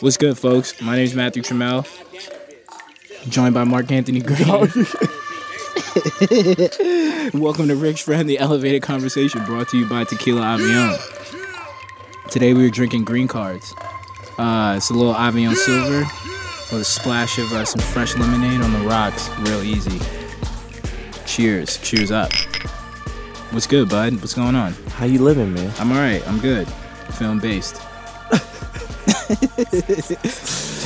What's good, folks? My name is Matthew Trammell, joined by Mark Anthony Green. Welcome to Rich Friend, the elevated conversation brought to you by Tequila Avion. Today we were drinking green cards. Uh, it's a little Avion Silver with a splash of uh, some fresh lemonade on the rocks, real easy. Cheers. Cheers up. What's good, bud? What's going on? How you living, man? I'm alright. I'm good. Film based.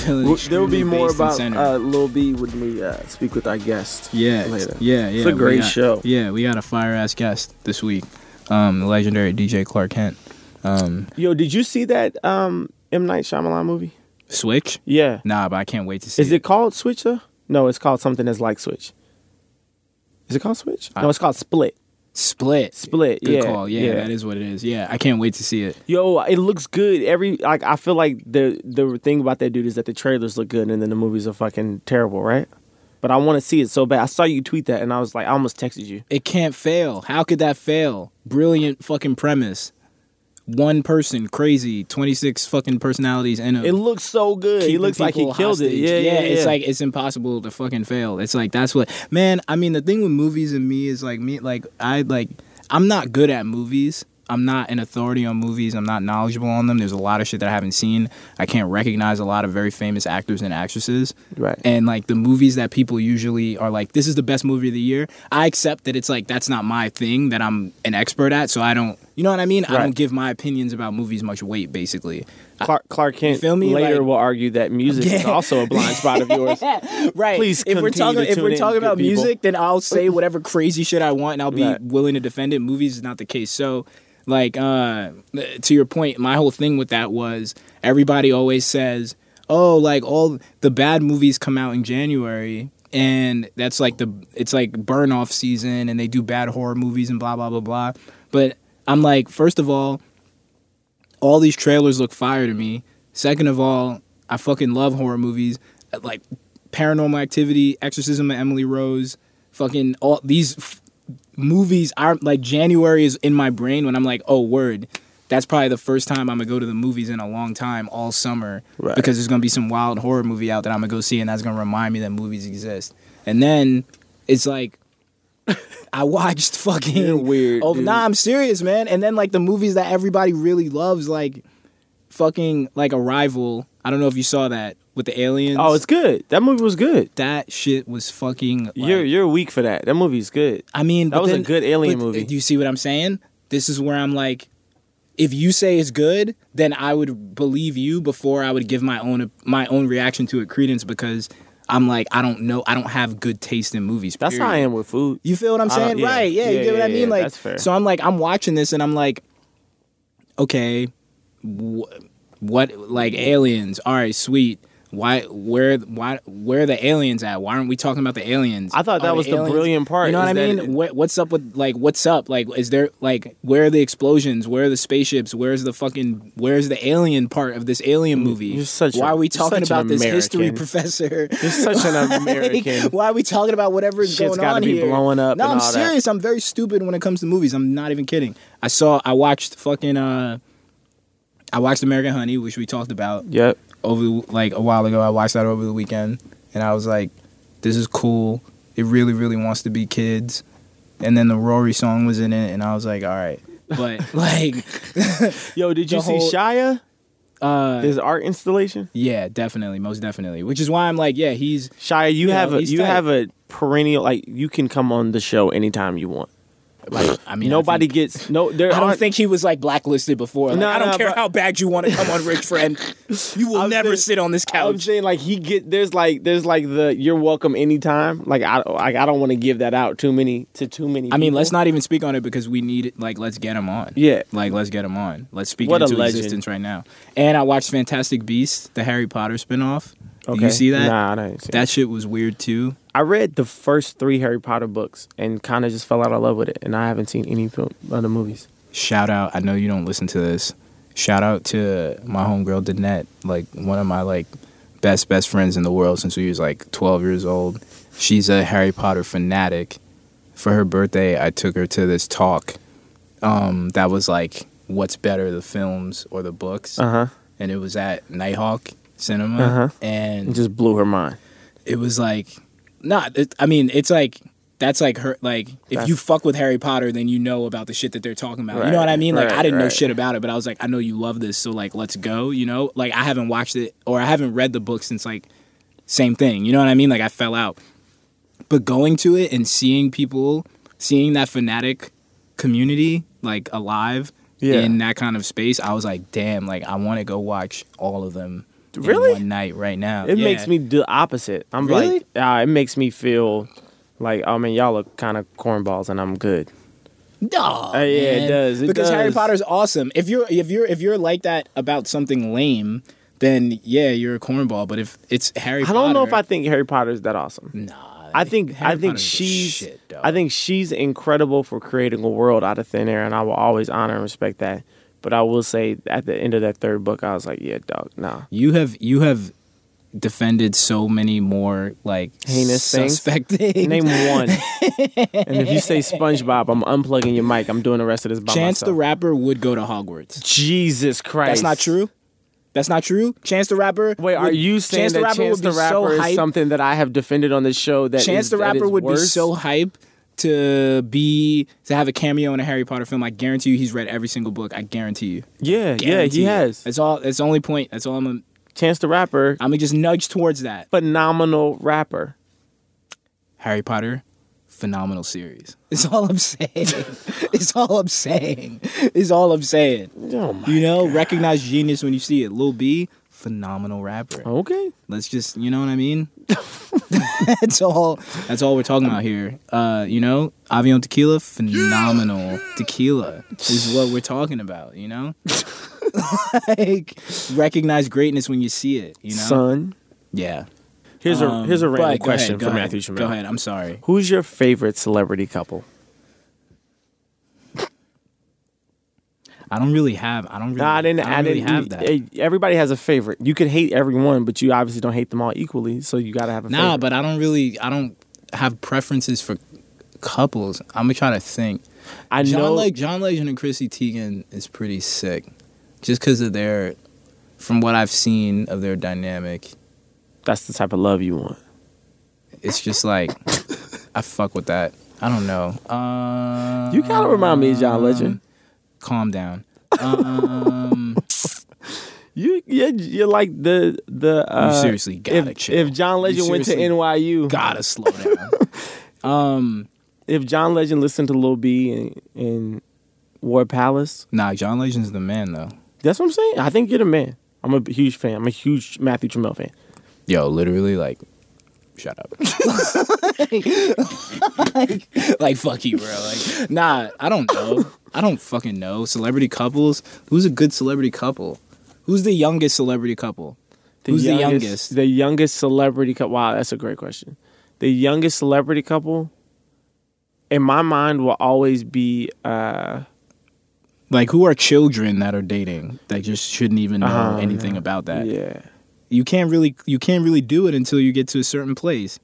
Well, there will be more about uh, Lil B when we uh, speak with our guest. yeah, later. yeah, yeah. It's a great got- show. Yeah, we got a fire ass guest this week. Um, the legendary DJ Clark Kent. Um, Yo, did you see that um, M Night Shyamalan movie? Switch? Yeah. Nah, but I can't wait to see. Is it called Switch though? No, it's called something that's like Switch. Is it called Switch? I- no, it's called Split. Split? Split. Good yeah. call. Yeah, that is what it is. Yeah, I can't wait to see it. Yo, it looks good. Every like, I feel like the the thing about that dude is that the trailers look good and then the movies are fucking terrible, right? But I want to see it so bad. I saw you tweet that and I was like, I almost texted you. It can't fail. How could that fail? Brilliant fucking premise. One person, crazy, twenty six fucking personalities in a. It looks so good. He looks like he killed it. hostage. Yeah, yeah, yeah. It's like it's impossible to fucking fail. It's like that's what man. I mean, the thing with movies and me is like me. Like I like I'm not good at movies. I'm not an authority on movies. I'm not knowledgeable on them. There's a lot of shit that I haven't seen. I can't recognize a lot of very famous actors and actresses. Right. And like the movies that people usually are like, this is the best movie of the year. I accept that it's like that's not my thing that I'm an expert at. So I don't, you know what I mean? I don't give my opinions about movies much weight. Basically, Clark, Clark Kent feel me? later Like- will argue that music is also a blind spot of yours. right. Please if we're talking if we're talking about people. music, then I'll say whatever crazy shit I want and I'll be Right. willing to defend it. Movies is not the case. So like uh to your point, my whole thing with that was everybody always says, "Oh, like all the bad movies come out in January." And that's like the it's like burn off season and they do bad horror movies and blah blah blah blah. But I'm like, first of all, all these trailers look fire to me. Second of all, I fucking love horror movies. Like Paranormal Activity, Exorcism of Emily Rose, fucking all these f- movies are like January is in my brain when I'm like, oh word. That's probably the first time I'm gonna go to the movies in a long time all summer Right. because there's gonna be some wild horror movie out that I'm gonna go see and that's gonna remind me that movies exist. And then it's like I watched fucking You're weird, Oh dude. nah, I'm serious, man. And then like the movies that everybody really loves, like fucking like Arrival. I don't know if you saw that with the aliens. Oh, it's good. That movie was good. that shit was fucking. Like, you're you're weak for that. That movie's good. I mean, that was a good alien movie. Do you see what I'm saying? This is where I'm like, if you say it's good, then I would believe you before I would give my own my own reaction to it credence because I'm like, I don't know, I don't have good taste in movies. That's how I am with food. You feel what I'm saying? yeah. Right? Yeah, Yeah, you get what I mean? yeah, like, that's fair. so I'm like, I'm watching this and I'm like, okay, wh- what? Like aliens? All right, sweet. Why? Where? Why? Where are the aliens at? Why aren't we talking about the aliens? I thought that was the brilliant part, You know what I mean? it- What, what's up with like? What's up? Like, is there like? Where are the explosions? Where are the spaceships? Where's the fucking? Where's the alien part of this alien movie? You're such Why a- are we talking about this history professor? You're such an Like, American. why are we talking about whatever is Shit's going on be here? blowing up No, I'm all that. serious. I'm very stupid when it comes to movies. I'm not even kidding. I saw. I watched fucking. uh I watched American Honey, which we talked about Yep. Over like a while ago. I watched that over the weekend, and I was like, "This is cool. It really, really wants to be kids." And then the Rory song was in it, and I was like, "All right." But like, Yo, did you see whole- Shia? uh, His art installation. yeah, definitely, most definitely. Which is why I'm like, yeah, he's Shia, you You have know, a you tight. have a perennial like you can come on the show anytime you want. Like I mean, I nobody think- gets no. There I don't think he was like blacklisted before. Like, No, I don't no, care but- how bad you want to come on, rich friend. You will I'm never saying- sit on this couch. I'm saying like he get there's like there's like the you're welcome anytime. Like I like I don't want to give that out too many to too many. I mean, let's not even speak on it because we need it. Like, let's get him on. Yeah. Like, let's get him on. Let's speak What into existence right now. And I watched Fantastic Beasts, the Harry Potter spinoff. Did Okay. you see that? Nah, I didn't see That shit was weird too. I read the first three Harry Potter books and kind of just fell out of love with it, and I haven't seen any film other movies. Shout out. I know you don't listen to this. Shout out to my homegirl Danette, like one of my like best best friends in the world since we was like 12 years old. She's a Harry Potter fanatic. For her birthday, I took her to this talk. Um, that was like, what's better, the films or the books? Uh huh. and it was at Nitehawk cinema, Uh-huh. and It just blew her mind. it was like not it, i mean it's like that's like her like if That's- you fuck with harry potter then you know about the shit that they're talking about you know what i mean like i didn't know shit about it but i was like i know you love this so like let's go you know like i haven't watched it or i haven't read the book since like same thing you know what i mean like i fell out but going to it and seeing people seeing that fanatic community like alive Yeah. in that kind of space i was like damn like i want to go watch all of them Really? one night right now It Yeah. makes me do the opposite. I'm Really? like, uh, it makes me feel like, oh man, y'all are kind of cornballs, and I'm good. No, Uh, yeah, it does, it because Harry does. Potter's awesome. If you're if you're if you're like that about something lame, then yeah, you're a cornball. But if it's Harry, Potter, I don't know if I think Harry Potter is that awesome. Nah, I think Harry I think Potter's she's shit. I think she's incredible for creating a world out of thin air, and I will always honor and respect that. But I will say, at the end of that third book, I was like, yeah, dog, nah. you have you have defended so many more like Heinous things? things. Name one. and if you say SpongeBob, I'm unplugging your mic. I'm doing the rest of this by Chance the. Rapper would go to Hogwarts. Jesus Christ. That's not true. That's not true. Chance the Rapper. Wait, are you saying Chance the that Rapper Chance would the Rapper so is hype? something that I have defended on this show? That Chance is- the Rapper would be so hype to be to have a cameo in a Harry Potter film. I guarantee you, he's read every single book. I guarantee you. Yeah, yeah, he you. has. That's all. That's the only point. That's all I'm. Gonna, Chance the Rapper, I'm gonna just nudge towards that. phenomenal rapper. Harry Potter, phenomenal series. It's all I'm saying. it's all I'm saying. It's all I'm saying. Oh. You know, recognize genius when you see it. Lil B, phenomenal rapper. Okay. Let's just, you know what I mean? that's all. That's all we're talking about here. Uh, you know, Avion Tequila, phenomenal tequila is what we're talking about. You know, like recognize greatness when you see it. You know, Son. yeah. Here's a Um, here's a but random question ahead, for ahead, Matthew Trammell. Go ahead. I'm sorry. Who's your favorite celebrity couple? I don't really have. I don't really. I didn't. I I really didn't have that. Everybody has a favorite. You could hate everyone, but you obviously don't hate them all equally. So you gotta have a Nah, favorite. but I don't really. I don't have preferences for couples. I'm gonna try to think. I John know. like John Legend and Chrissy Teigen is pretty sick, just because of their, from what I've seen of their dynamic. that's the type of love you want. It's just like I fuck with that. I don't know. Um, You kind of remind me of John Legend. Calm down. Um, You yeah, you're like the the. Uh, you seriously gotta if, chill. if John Legend went to NYU, gotta slow down. um, if John Legend listened to Lil B in, in War Palace, nah, John Legend's the man though. that's what I'm saying. I think you're the man. I'm a huge fan. I'm a huge Matthew Trammell fan. Yo, literally, like, shut up. like, like, fuck you, bro. Like, nah, I don't know. I don't fucking know. Celebrity couples. Who's a good celebrity couple? Who's the youngest celebrity couple? Who's the youngest? The youngest celebrity couple. Wow, that's a great question. The youngest celebrity couple, in my mind, will always be. uh Like, who are children that are dating that just shouldn't even know Uh-huh, anything about that? Yeah. You can't really, you can't really do it until you get to a certain place.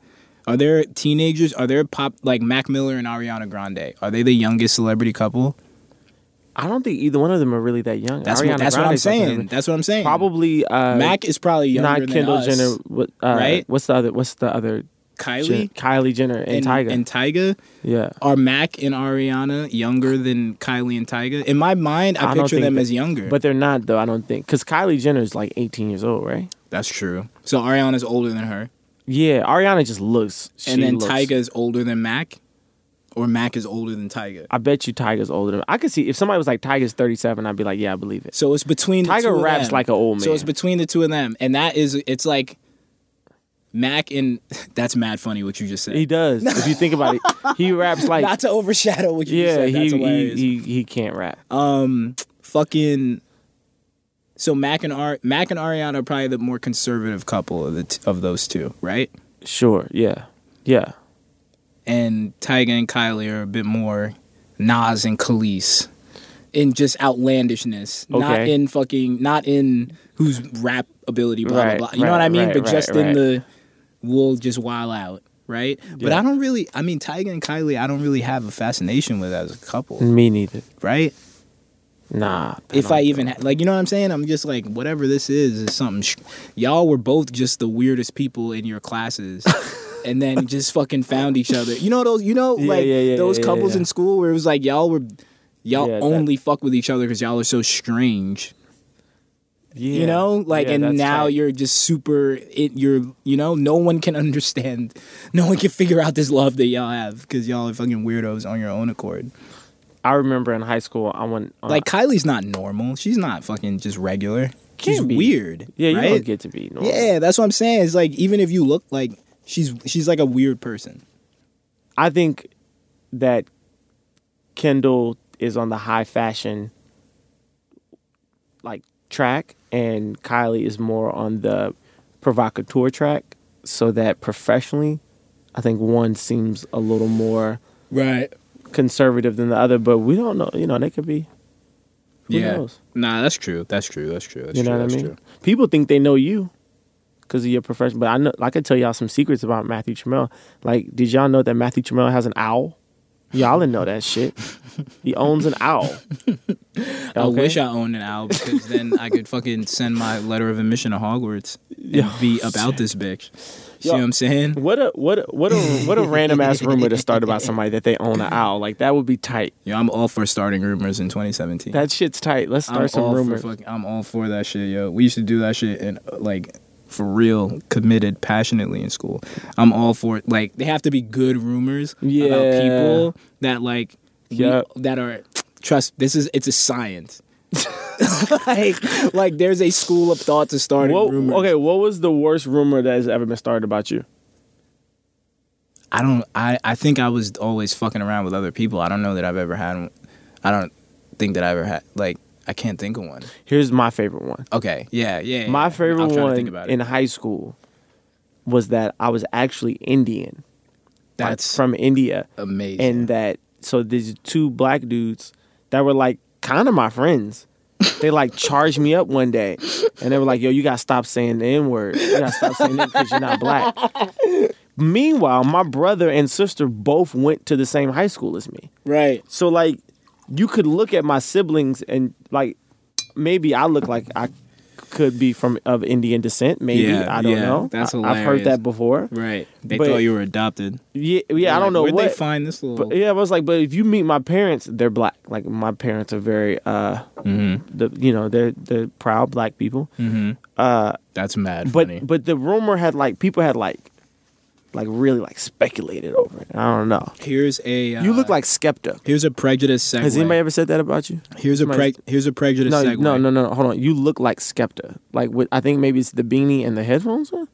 Are there teenagers? Are there pop like Mac Miller and Ariana Grande? Are they the youngest celebrity couple? I don't think either one of them are really that young. That's what, that's what I'm saying. That's what I'm saying. Probably uh, Mac is probably younger not than Kendall us. Jenner. Uh, right? What's the other? What's the other? Kylie Jen- Kylie Jenner and, and Tyga. and Tyga. yeah. Are Mac and Ariana younger than Kylie and Tyga? In my mind, I, I picture them that- as younger. But they're not though. I don't think because Kylie Jenner is like 18 years old, right? That's true. So Ariana's older than her, Yeah. Ariana just looks. And then looks, Tyga is older than Mac, or Mac is older than Tyga. I bet you Tyga's older than. I could see if somebody was like Tyga's 37, I'd be like, yeah, I believe it. So it's between the two Tyga of raps them. like an old man. So it's between the two of them, and that is it's like Mac and that's mad funny what you just said. He does. if you think about it, he raps like. Not to overshadow what you yeah, just said. he, he hilarious. he he can't rap. um, fucking. So Mac and Ar- Mac and Ariana are probably the more conservative couple of the t- of those two, right? Sure. Yeah. Yeah. And Tyga and Kylie are a bit more Nas and Kelis in just outlandishness, okay. not in fucking, not in whose rap ability, blah Right, blah blah. You know what I mean? right, but right, just in right. the we'll just wild out, right? But Yeah. I don't really. I mean, Tyga and Kylie, I don't really have a fascination with as a couple, Me neither. right? Nah. if I even ha- like, you know what I'm saying? I'm just like, whatever this is, is something. Sh- y'all were both just the weirdest people in your classes, and then just fucking found each other. You know those, you know, Yeah, like yeah, yeah, those couples in school where it was like y'all were, y'all Yeah, that- only fuck with each other because y'all are so strange. yeah. You know, like, and now tight. you're just super. It, you're, you know, no one can understand. No one can figure out this love that y'all have because y'all are fucking weirdos on your own accord. I remember in high school, I went uh, Like Kylie's not normal. She's not fucking just regular. She's be. weird. yeah, you right? don't get to be normal. Yeah, that's what I'm saying. It's like even if you look like she's she's like a weird person. I think that Kendall is on the high fashion like track and Kylie is more on the provocateur track so that professionally I think one seems a little more Right. Conservative than the other but we don't know you know they could be who yeah. knows Nah, that's true. That's true. That's true. That's you know true. what I mean true. people think they know you because of your profession but I know I could tell y'all some secrets about Matthew Trammell like did y'all know that Matthew Trammell has an owl y'all didn't know that shit he owns an owl I Okay. wish I owned an owl because then I could fucking send my letter of admission to Hogwarts and be about this bitch. See Yo. what I'm saying? What a what a, what a what a random ass rumor to start about somebody that they own an owl. Like that would be tight. Yo, I'm all for starting rumors in 2017. That shit's tight. Let's I'm start some all rumors. Fucking, I'm all for that shit, yo. We used to do that shit and like for real, committed, passionately in school. I'm all for it. Like they have to be good rumors about people that like we- that are trust. This is it's a science. like like there's a school of thought to starting What, rumors. okay, what was the worst rumor that has ever been started about you? I don't. I I think I was always fucking around with other people. I don't know that I've ever had. I don't think that I ever had. Like I can't think of one. Here's my favorite one. Okay. Yeah. Yeah. My yeah. favorite I'm trying to one think about it. in high school was that I was actually Indian. like, That's from India. amazing. and that so these two black dudes that were like kind of my friends. They like charged me up one day and they were like yo you gotta stop saying the n-word. You gotta stop saying it because you're not black. Meanwhile my brother and sister both went to the same high school as me. Right. so like you could look at my siblings and like maybe i look like i could be from of indian descent maybe Yeah, i don't yeah, know that's I, have heard that before Right. They But- thought you were adopted. yeah yeah i don't like, know Where'd what they find this little? but yeah, I was like, but if you meet my parents, they're black. Like my parents are very, uh, mm-hmm. the you know, they're they're proud black people. Mm-hmm. Uh, That's mad but funny. but the rumor had like people had like, like really like speculated over it. I don't know. here's a. Uh, you look like Skepta. Here's a prejudice segue. Has anybody ever said that about you? here's a here's a prejudice No, segue. no, no, no. Hold on. You look like Skepta. Like with, I think maybe it's the beanie and the headphones on,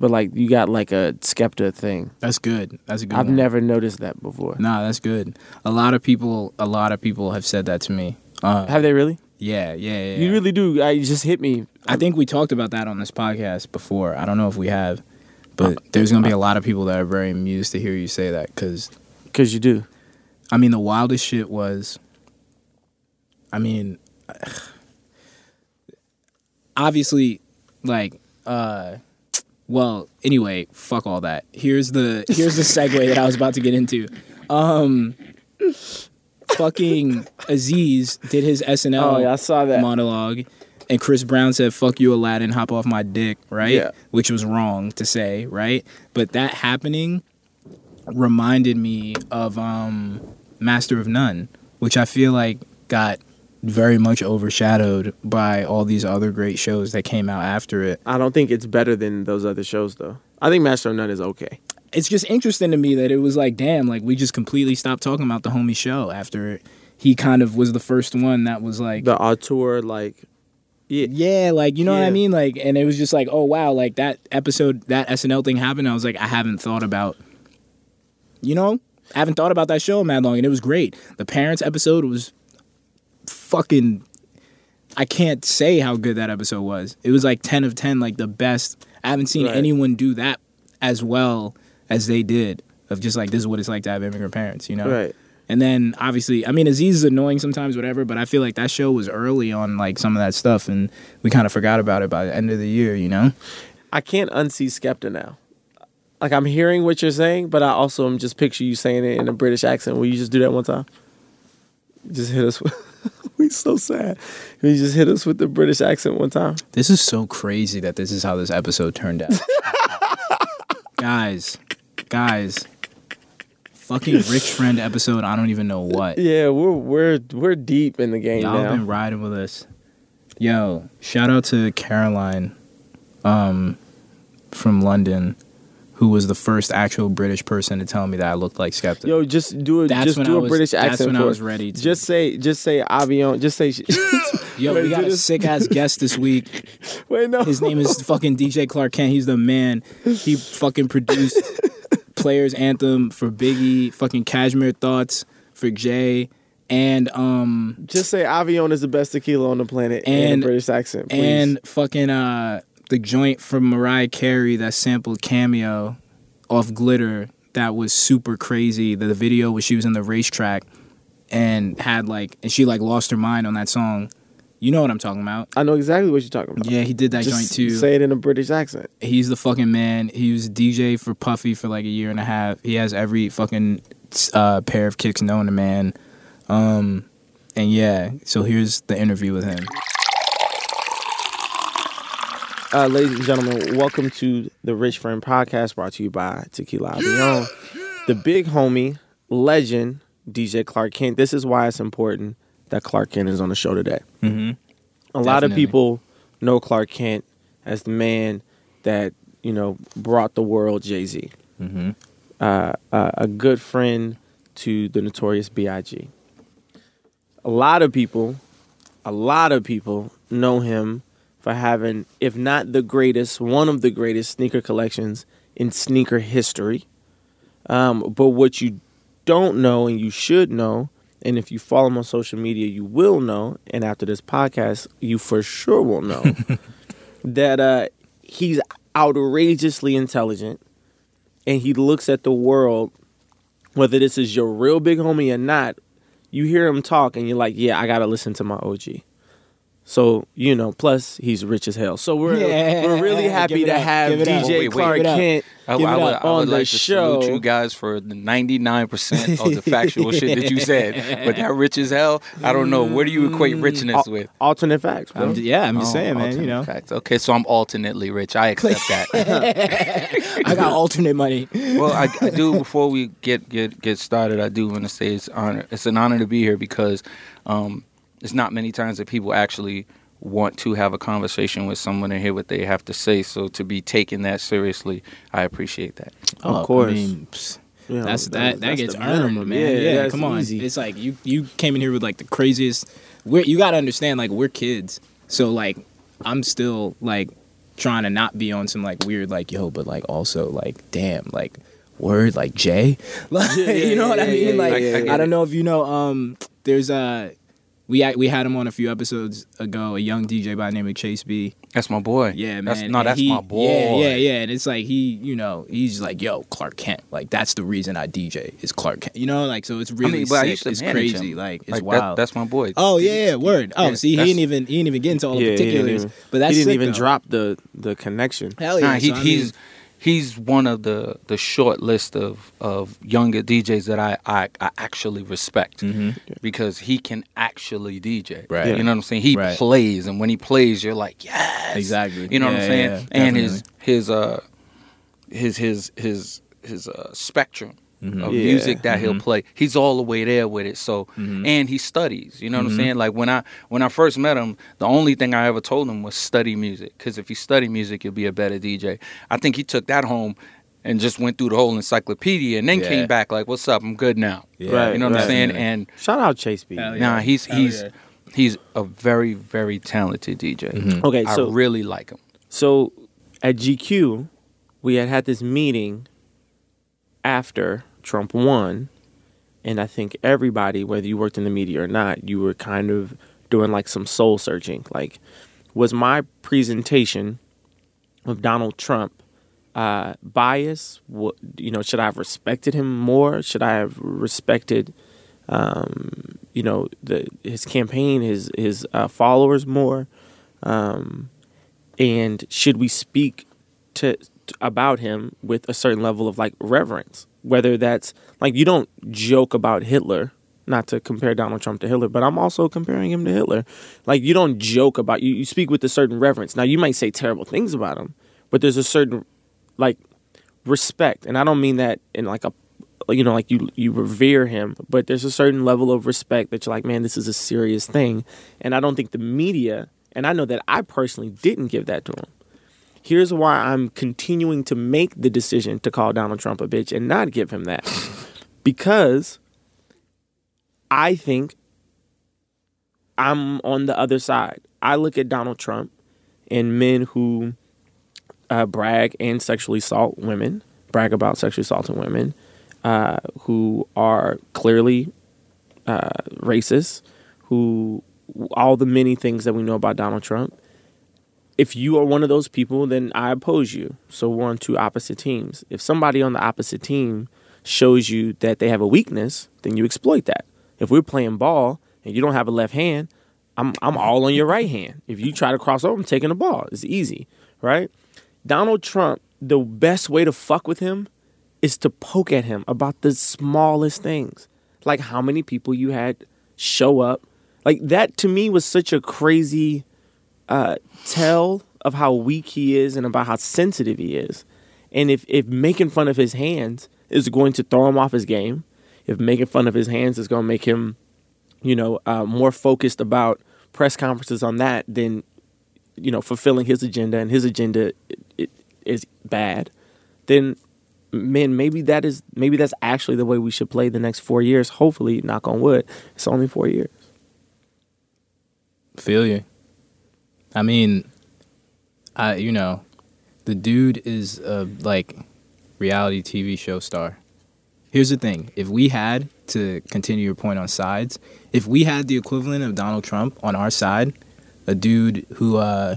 but like you got like a Skepta thing. That's good. That's a good. I've one. never noticed that before. Nah, that's good. A lot of people. A lot of people have said that to me. Uh, Have they really? yeah, yeah, yeah. You really do. I just hit me. I think we talked about that on this podcast before. I don't know if we have, but there's gonna be a lot of people that are very amused to hear you say that because Cause you do. I mean the wildest shit was. I mean, obviously, like, uh, well, anyway, fuck all that. Here's the here's the segue that I was about to get into. Um, fucking Aziz did his SNL Oh, yeah, I saw that. monologue, and Chris Brown said, "Fuck you, Aladdin, hop off my dick," right? Yeah. Which was wrong to say, right? But that happening reminded me of um, Master of None, which I feel like got very much overshadowed by all these other great shows that came out after it. I don't think it's better than those other shows though. I think Master of None is okay. It's just interesting to me that it was like, damn, like we just completely stopped talking about the homie show after he kind of was the first one that was like The auteur, like, yeah, Yeah, like you know what I mean? Like and it was just like, oh wow, like that episode that SNL thing happened. I was like, I haven't thought about you know, I haven't thought about that show in mad long and it was great. The parents episode was fucking I can't say how good that episode was. It was like 10 of 10, like the best. I haven't seen Right. anyone do that as well as they did of just like this is what it's like to have immigrant parents, you know? right. And then obviously, I mean, Aziz is annoying sometimes, whatever. But I feel like that show was early on like some of that stuff, and we kind of forgot about it by the end of the year. You know? I can't unsee Skepta now. Like I'm hearing what you're saying, but I also am just picture you saying it in a British accent. Will you just do that one time? Just hit us with, we so sad. You just hit us with the British accent one time? This is so crazy that this is how this episode turned out. guys, guys, fucking rich friend episode. I don't even know what. Yeah, we're we're we're deep in the game Y'all now. been riding with us. Yo, shout out to Caroline, um, from London, who was the first actual British person to tell me that I looked like Skepta. Yo, just do it. That's Just when do I a was- British that's accent. when I for was it. ready to. Just say, just say avion. Just say. Yo, we got a sick ass guest this week. Wait, no. His name is fucking DJ Clark Kent. He's the man. He fucking produced Players Anthem for Biggie, fucking Cashmere Thoughts for Jay, and um Just say avion is the best tequila on the planet in And- a British accent, please. and fucking uh the joint from Mariah Carey that sampled Cameo off Glitter that was super crazy. The video where she was in the racetrack and had like and she like lost her mind on that song. You know what I'm talking about? I know exactly what you're talking about. Yeah, he did that Just joint too. Say it in a British accent. He's the fucking man. He was DJ for Puffy for like a year and a half. He has every fucking uh, pair of kicks known to man. Um, and yeah, so here's the interview with him. Uh, ladies and gentlemen, welcome to the Rich Friend Podcast brought to you by Tequila Avion. The big homie, legend, DJ Clark Kent. This is why it's important that Clark Kent is on the show today. Mm-hmm. A lot of people know Clark Kent as the man that, you know, brought the world Jay Z. Mm-hmm. uh, uh, a good friend to the notorious B.I.G. A lot of people, a lot of people know him for having, if not the greatest, one of the greatest sneaker collections in sneaker history. Um, but what you don't know and you should know, and if you follow him on social media, you will know, and after this podcast, you for sure will know that uh, he's outrageously intelligent and he looks at the world, whether this is your real big homie or not, you hear him talk and you're like, yeah, I gotta listen to my OG. So you know, plus he's rich as hell. So we're Yeah. we're really happy to up. have Give. DJ Wait, wait, Clark give. Kent I, I would, up I on would the like to show. salute you guys for the 99% of the factual shit that you said. But that rich as hell, I don't know. What do you equate richness Al- with? alternate facts, bro. I'm, yeah, I'm just Oh, saying, man. You know, Facts. Okay, so I'm alternately rich. I accept that. I got alternate money. well, I, I do. Before we get get get started, I do want to say it's honor. It's an honor to be here because um, it's not many times that people actually want to have a conversation with someone and hear what they have to say. So to be taken that seriously, I appreciate that. Of Oh, course. I mean, psst, You know, that's that. That that's gets earned, minimum. man. Yeah, Yeah, that's come on. easy. It's like you you came in here with like the craziest. We're, you got to understand, like we're kids, so like I'm still like trying to not be on some like weird like yo, but like also like damn like word like Jay, like Yeah, you know what I mean? yeah, like yeah, yeah, I, don't know if you know. Um, there's uh we we had him on a few episodes ago. A young DJ by the name of Chase B. That's my boy. Yeah, man. That's, no, And that's he- my boy. Yeah, yeah, yeah. And it's like he, you know, he's like, yo, Clark Kent. Like that's the reason I DJ is Clark Kent. You know, like so it's really mean, but I sick. used to It's crazy. him. Like it's Like, that- wild. that's my boy. oh yeah, yeah, word. Oh, Yeah, see, he didn't even he didn't even get into all the Yeah, particulars. even- but that's he didn't sick, even though. drop the the connection. Hell yeah, Nah, he, so, I mean, he's he's one of the the short list of of younger DJs that I I, I actually respect Mhm. because he can actually DJ. Right. You know what I'm saying? He Right. plays, and when he plays, you're like, yes, Exactly. You know what I'm saying? yeah, and his his uh his his his his uh spectrum. Mhm. Of Yeah. music that he'll Mhm. play, he's all the way there with it. So, Mhm. and he studies. You know what. I'm saying? Like when I when I first met him, the only thing I ever told him was study music. Because if you study music, you'll be a better DJ. I think he took that home and just went through the whole encyclopedia and then Yeah. came back like, "What's up? I'm good now." Yeah, Right, you know what right. I'm saying? definitely. And Shout out Chase B. Hell yeah. nah, he's Hell he's yeah. he's a very very talented DJ. Mhm. Okay, I so really like him. So at GQ, we had had this meeting after Trump won, and I think everybody, whether you worked in the media or not, you were kind of doing like some soul searching. Like, was my presentation of Donald Trump uh, bias? What you know? Should I have respected him more? Should I have respected? Um, you know the his campaign, his his uh, followers more, um, and should we speak to, about him with a certain level of like reverence whether that's like you don't joke about hitler not to compare Donald Trump to Hitler, but I'm also comparing him to Hitler. Like you don't joke about you, you speak with a certain reverence. Now you might say terrible things about him, but there's a certain like respect, and I don't mean that in like a you know like you you revere him, but there's a certain level of respect that you're like, man, this is a serious thing, and I don't think the media, and I know that I personally didn't give that to him. Here's why I'm continuing to make the decision to call Donald Trump a bitch and not give him that. Because I think I'm on the other side. I look at Donald Trump and men who uh, brag and sexually assault women, brag about sexually assaulting women, uh, who are clearly uh, racist, who all the many things that we know about Donald Trump. If you are one of those people, then I oppose you. So we're on two opposite teams. If somebody on the opposite team shows you that they have a weakness, then you exploit that. If we're playing ball and you don't have a left hand, I'm I'm all on your right hand. If you try to cross over, I'm taking the ball. It's easy, right? Donald Trump, the best way to fuck with him is to poke at him about the smallest things. Like how many people you had show up. Like that to me was such a crazy uh, tell of how weak he is and about how sensitive he is. And if, if making fun of his hands is going to throw him off his game, if making fun of his hands is going to make him, you know, uh, more focused about press conferences on that than, you know, fulfilling his agenda and his agenda is bad, then man, maybe that is maybe that's actually the way we should play the next four years. Hopefully, knock on wood, it's only four years. Feel you. I mean, I you know, the dude is a like reality TV show star. Here's the thing: if we had to continue your point on sides, if we had the equivalent of Donald Trump on our side, a dude who uh,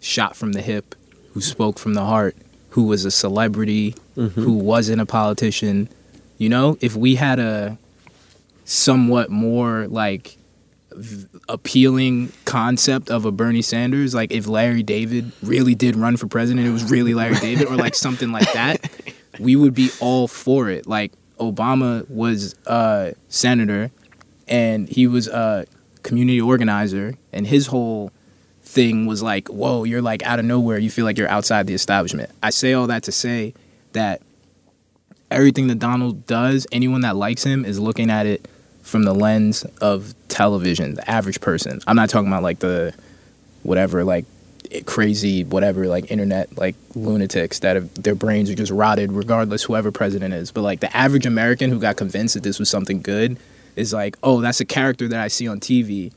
shot from the hip, who spoke from the heart, who was a celebrity, mm-hmm. who wasn't a politician, you know, if we had a somewhat more like appealing concept of a Bernie Sanders, like if Larry David really did run for president, it was really Larry David, or like something like that, we would be all for it. Like Obama was a senator and he was a community organizer, and his whole thing was like, whoa, you're like out of nowhere. You feel like you're outside the establishment. I say all that to say that everything that Donald does, anyone that likes him is looking at it from the lens of television, the average person. I'm not talking about like the whatever, like crazy, whatever, like internet, like lunatics that have, their brains are just rotted, regardless whoever president is. But like the average American who got convinced that this was something good is like, oh, that's a character that I see on TV,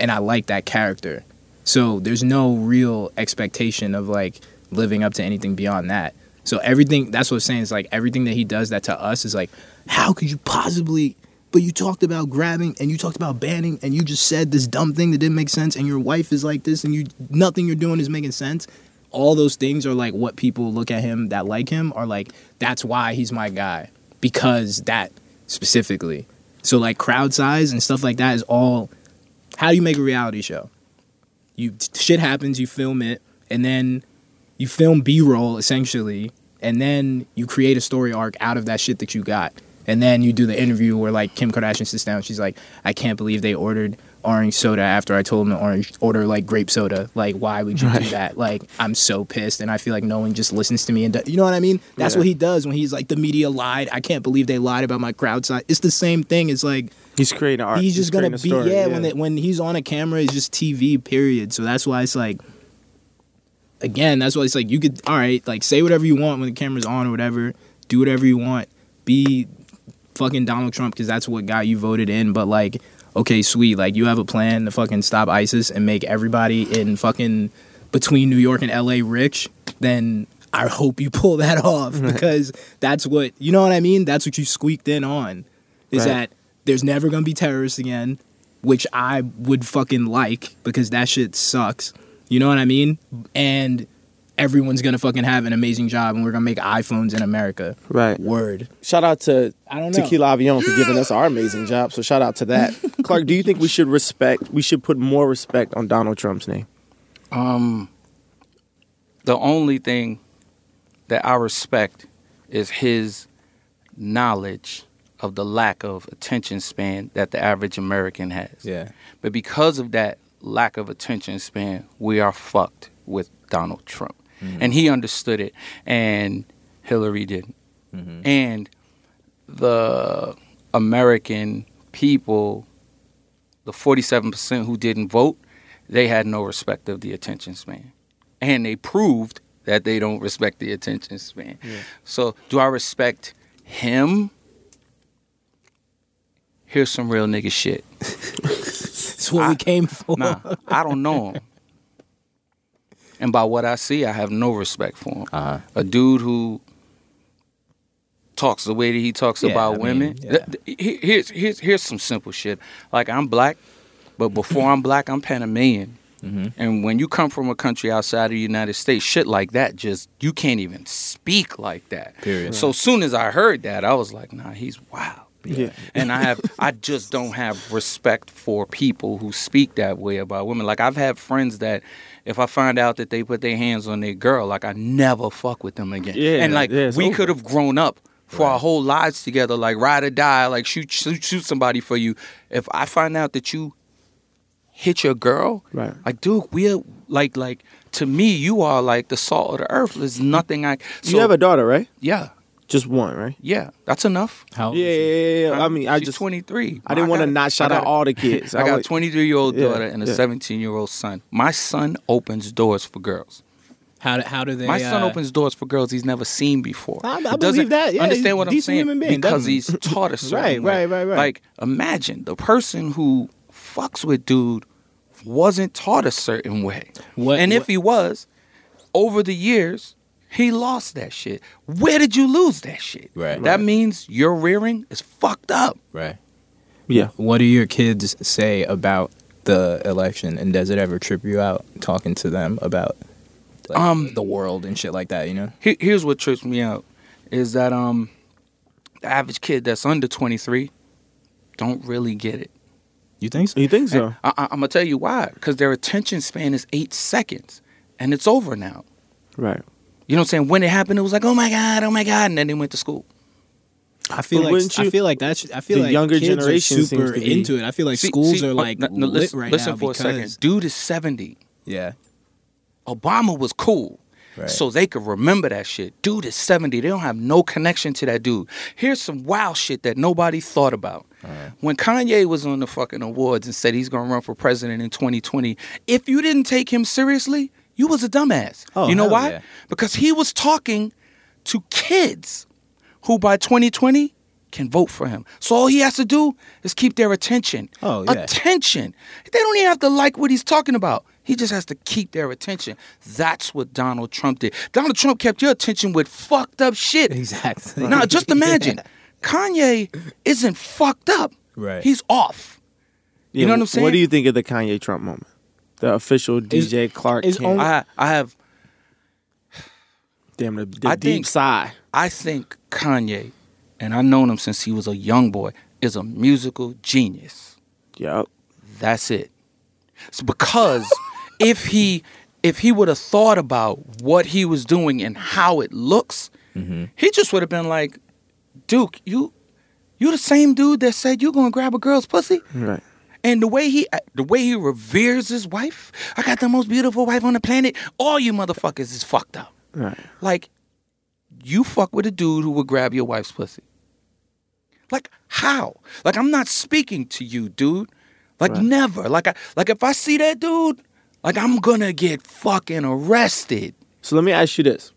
and I like that character. So there's no real expectation of like living up to anything beyond that. So everything that's what I'm saying is like everything that he does that to us is like, how could you possibly but you talked about grabbing and you talked about banning and you just said this dumb thing that didn't make sense and your wife is like this and you nothing you're doing is making sense. All those things are like what people look at him that like him are like that's why he's my guy because that specifically. So like crowd size and stuff like that is all how do you make a reality show? You shit happens, you film it and then you film B-roll essentially and then you create a story arc out of that shit that you got. And then you do the interview where like Kim Kardashian sits down. She's like, I can't believe they ordered orange soda after I told them to orange order like grape soda. Like, why would you right. do that? Like, I'm so pissed, and I feel like no one just listens to me. And you know what I mean? That's yeah. what he does when he's like, the media lied. I can't believe they lied about my crowd size. It's the same thing. It's like he's creating art. He's just he's gonna be story, yeah, yeah. When they, when he's on a camera, it's just TV. Period. So that's why it's like. Again, that's why it's like you could all right, like say whatever you want when the camera's on or whatever. Do whatever you want. Be fucking Donald Trump because that's what got you voted in. But like, okay, sweet, like you have a plan to fucking stop ISIS and make everybody in fucking between New York and LA rich, then I hope you pull that off because that's what you know what I mean. That's what you squeaked in on. Is right. that there's never gonna be terrorists again, which I would fucking like because that shit sucks. You know what I mean? And everyone's gonna fucking have an amazing job and we're gonna make iPhones in America. Right. Word. Shout out to I don't know. Tequila Avion for giving us our amazing job. So shout out to that. Clark, do you think we should respect we should put more respect on Donald Trump's name? Um the only thing that I respect is his knowledge of the lack of attention span that the average American has. Yeah. But because of that lack of attention span, we are fucked with Donald Trump. Mm-hmm. And he understood it, and Hillary didn't. Mm-hmm. And the American people, the 47% who didn't vote, they had no respect of the attention span. And they proved that they don't respect the attention span. So, do I respect him? Here's some real nigga shit. That's what we came for. Nah, I don't know him. And by what I see, I have no respect for him. Uh-huh. A dude who talks the way that he talks Yeah, about I mean, women. yeah. Th- he- Here's here's here's some simple shit. Like I'm black, but before I'm black, I'm Panamanian. Mm-hmm. And when you come from a country outside of the United States, shit like that just you can't even speak like that. Period. So soon as I heard that, I was like, nah, he's wild. Yeah. And I have I just don't have respect for people who speak that way about women. Like I've had friends that if I find out that they put their hands on their girl, like I never fuck with them again. Yeah, and like yeah, we could have grown up for our whole lives together, like ride or die, like shoot, shoot shoot somebody for you. If I find out that you hit your girl, Right. like dude, we're like like to me, you are like the salt of the earth. There's nothing I. So, you have a daughter, right? yeah, Just one, right? yeah, that's enough. How? Yeah, yeah, yeah, yeah. I mean, I She's just 23. I didn't want to not shout I out all the kids. I got a 23 year old Yeah, daughter and a yeah. 17 year old son. My son opens doors for girls. How do, how do they? My son uh, opens doors for girls he's never seen before. I- I believe doesn't that. Yeah, understand what I'm saying human being, because he's taught a certain Right, way. right, right, right. Like imagine the person who fucks with dude wasn't taught a certain way, What- and if he was, over the years. He lost that shit. Where did you lose that shit? Right. That Right. means your rearing is fucked up. Right. Yeah. What do your kids say about the election, and does it ever trip you out talking to them about like, Um, the world and shit like that? You know. Here, here's what trips me out is that um the average kid that's under 23 don't really get it. You think so? You think so? I, I, I'm gonna tell you why. Because their attention span is eight seconds, and it's over now. Right. You know what I'm saying? When it happened, it was like, oh my god, oh my god, and then they went to school. I feel But like wouldn't I feel like that's I feel the like younger kids generation are seems super to be- into it. I feel like See- schools see, are uh, like no, no, lit listen, right listen now for a second. Dude is 70. yeah, Obama was cool. Right. So they could remember that shit. Dude is 70. They don't have no connection to that dude. Here's some wild shit that nobody thought about. Uh-huh. When Kanye was on the fucking awards and said he's gonna run for president in 2020, if you didn't take him seriously, you was a dumbass. Oh, you know why? yeah. Because he was talking to kids who by 2020 can vote for him. So all he has to do is keep their attention. Oh, yeah. Attention. They don't even have to like what he's talking about. He just has to keep their attention. That's what Donald Trump did. Donald Trump kept your attention with fucked up shit. exactly. Now, just imagine. Kanye isn't fucked up. Right. He's off. You know what I'm saying? What do you think of the Kanye Trump moment? The official Is- DJ Clark is Kent. only- I I have Damn, the, the I deep think- sigh. I think Kanye, and I've known him since he was a young boy, is a musical genius. Yep. That's it. It's because if he if he would have thought about what he was doing and how it looks, mm-hmm. he just would have been like, Duke, you you the same dude that said you're gonna grab a girl's pussy? Right. And the way he the way he reveres his wife, I got the most beautiful wife on the planet. All you motherfuckers is fucked up. Right. Like, you fuck with a dude who would grab your wife's pussy. Like, how? Like, I'm not speaking to you, dude. Like, Right. never. Like, I, like if I see that dude, like, I'm gonna get fucking arrested. So let me ask you this: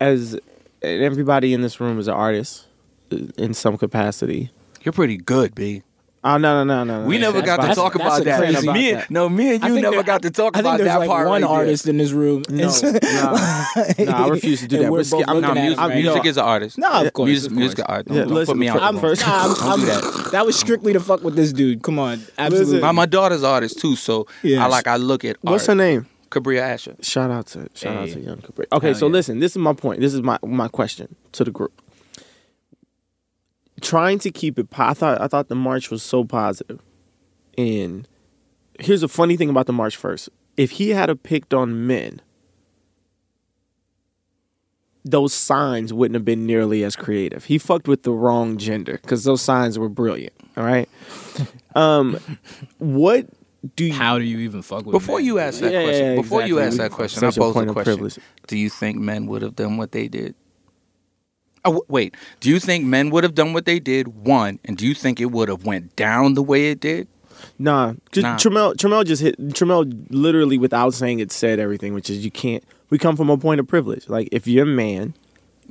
As everybody in this room is an artist uh, in some capacity. You're pretty good, B. Oh no no no no! no. We never got to talk that's about a that. crazy- about me, that. no, me and you never there- got to talk I think about there's that like part one right there. artist in this room. No, no, no, I refuse to do that. we're We're scared- both I'm looking not- at right music is an artist. No, of course, Music, of music course. is art. Don't, Yeah, don't listen, put me out. I'm first- wrong. Nah, I'm, Don't I'm, that. that was strictly to fuck with this dude. Come on, absolutely. My, my daughter's artist too, so I like I look at What's her name? Cabria Asher. Shout out to shout out to Young Capri. Okay, so listen, this is my point. This is my my question to the group. Trying to keep it. po- I thought I thought the march was so positive, and here's a funny thing about the march. First, if he had a picked on men, those signs wouldn't have been nearly as creative. He fucked with the wrong gender because those signs were brilliant. All right. Um, what do you? How do you even fuck with Before men? you ask that Yeah, question, yeah, before you ask that question, I Such a pose point a question. privilege. Do you think men would have done what they did? Oh, wait. Do you think men would have done what they did? One, and do you think it would have went down the way it did? Nah, just, Nah. Trammell, Trammell just hit. Trammell literally, without saying it, said everything, which is you can't. We come from a point of privilege. Like if you're a man,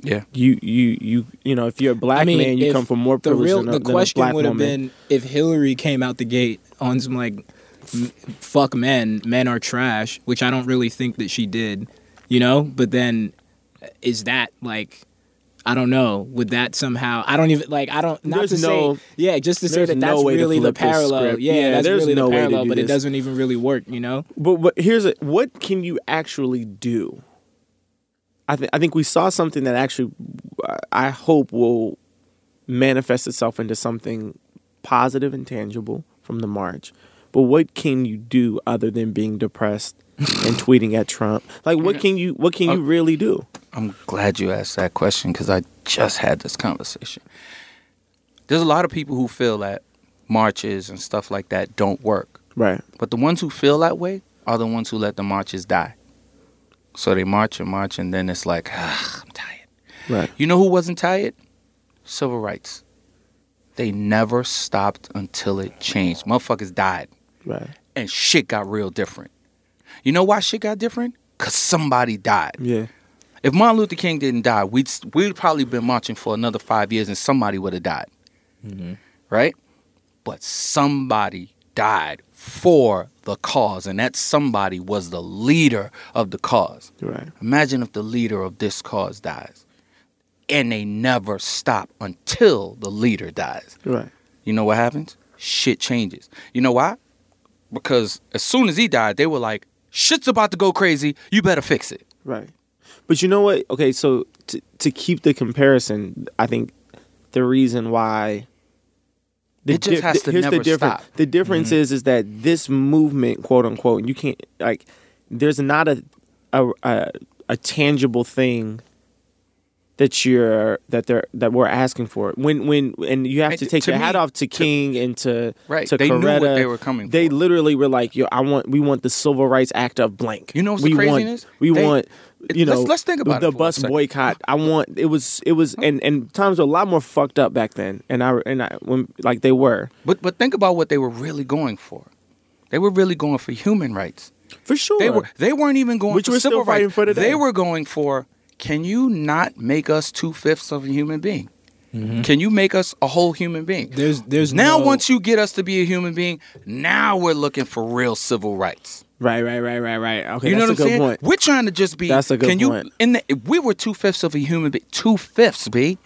Yeah. you you you you know, if you're a black I mean, man, you come from more the privilege real than, a, the than a question would have been if Hillary came out the gate on some like m- fuck men, men are trash, which I don't really think that she did, you know. But then, is that like? I don't know. Would that somehow? I don't even like. I don't. Not There's to no- say. Yeah, just to say that that's really the parallel. Yeah, Yeah, that's there's really no the way to parallel. But it doesn't even really work. You know. But here's a, what can you actually do? I think I think we saw something that actually uh, I hope will manifest itself into something positive and tangible from the march. But what can you do other than being depressed and tweeting at Trump? Like what can you what can you really do? I'm glad you asked that question because I just had this conversation. There's a lot of people who feel that marches and stuff like that don't work. Right. But the ones who feel that way are the ones who let the marches die. So they march and march, and then it's like, ah, I'm tired. Right. You know who wasn't tired? Civil rights. They never stopped until it changed. Motherfuckers died, Right. and shit got real different. You know why shit got different? Because somebody died. Yeah. If Martin Luther King didn't die, we'd we'd probably been marching for another five years, and somebody would have died, mm-hmm. right? But somebody died for the cause, and that somebody was the leader of the cause. Right. Imagine if the leader of this cause dies, and they never stop until the leader dies. Right. You know what happens? Shit changes. You know why? Because as soon as he died, they were like, "Shit's about to go crazy. You better fix it." Right. But you know what? Okay, so to to keep the comparison, I think the reason why the It just has to here's never the difference. stop. The difference mm-hmm. is is that this movement, quote unquote, you can't like. There's not a a a, a tangible thing that you're that they're that we're asking for. When when and you have And to to- take to your hat off to King and to Right. to They knew what they were coming They for. literally were like, "Yo, I want we want the Civil Rights Act of blank. You know what's we the want craziness? we They- want you let's- know let's think about the it for a bus boycott. I want it was it was and and times were a lot more fucked up back then. And I and I when like they were But but think about what they were really going for. They were really going for human rights. for sure. They were they weren't even going Which for we're still civil fighting rights. for today. They were going for can you not make us two fifths of a human being? Mm-hmm. Can you make us a whole human being? There's there's now no- once you get us to be a human being, now we're looking for real civil rights. Right, right, right, right, right. Okay, you know that's what a I'm good saying? point. We're trying to just be. That's a good can you. In the, we were two fifths of a human being. Two fifths, b.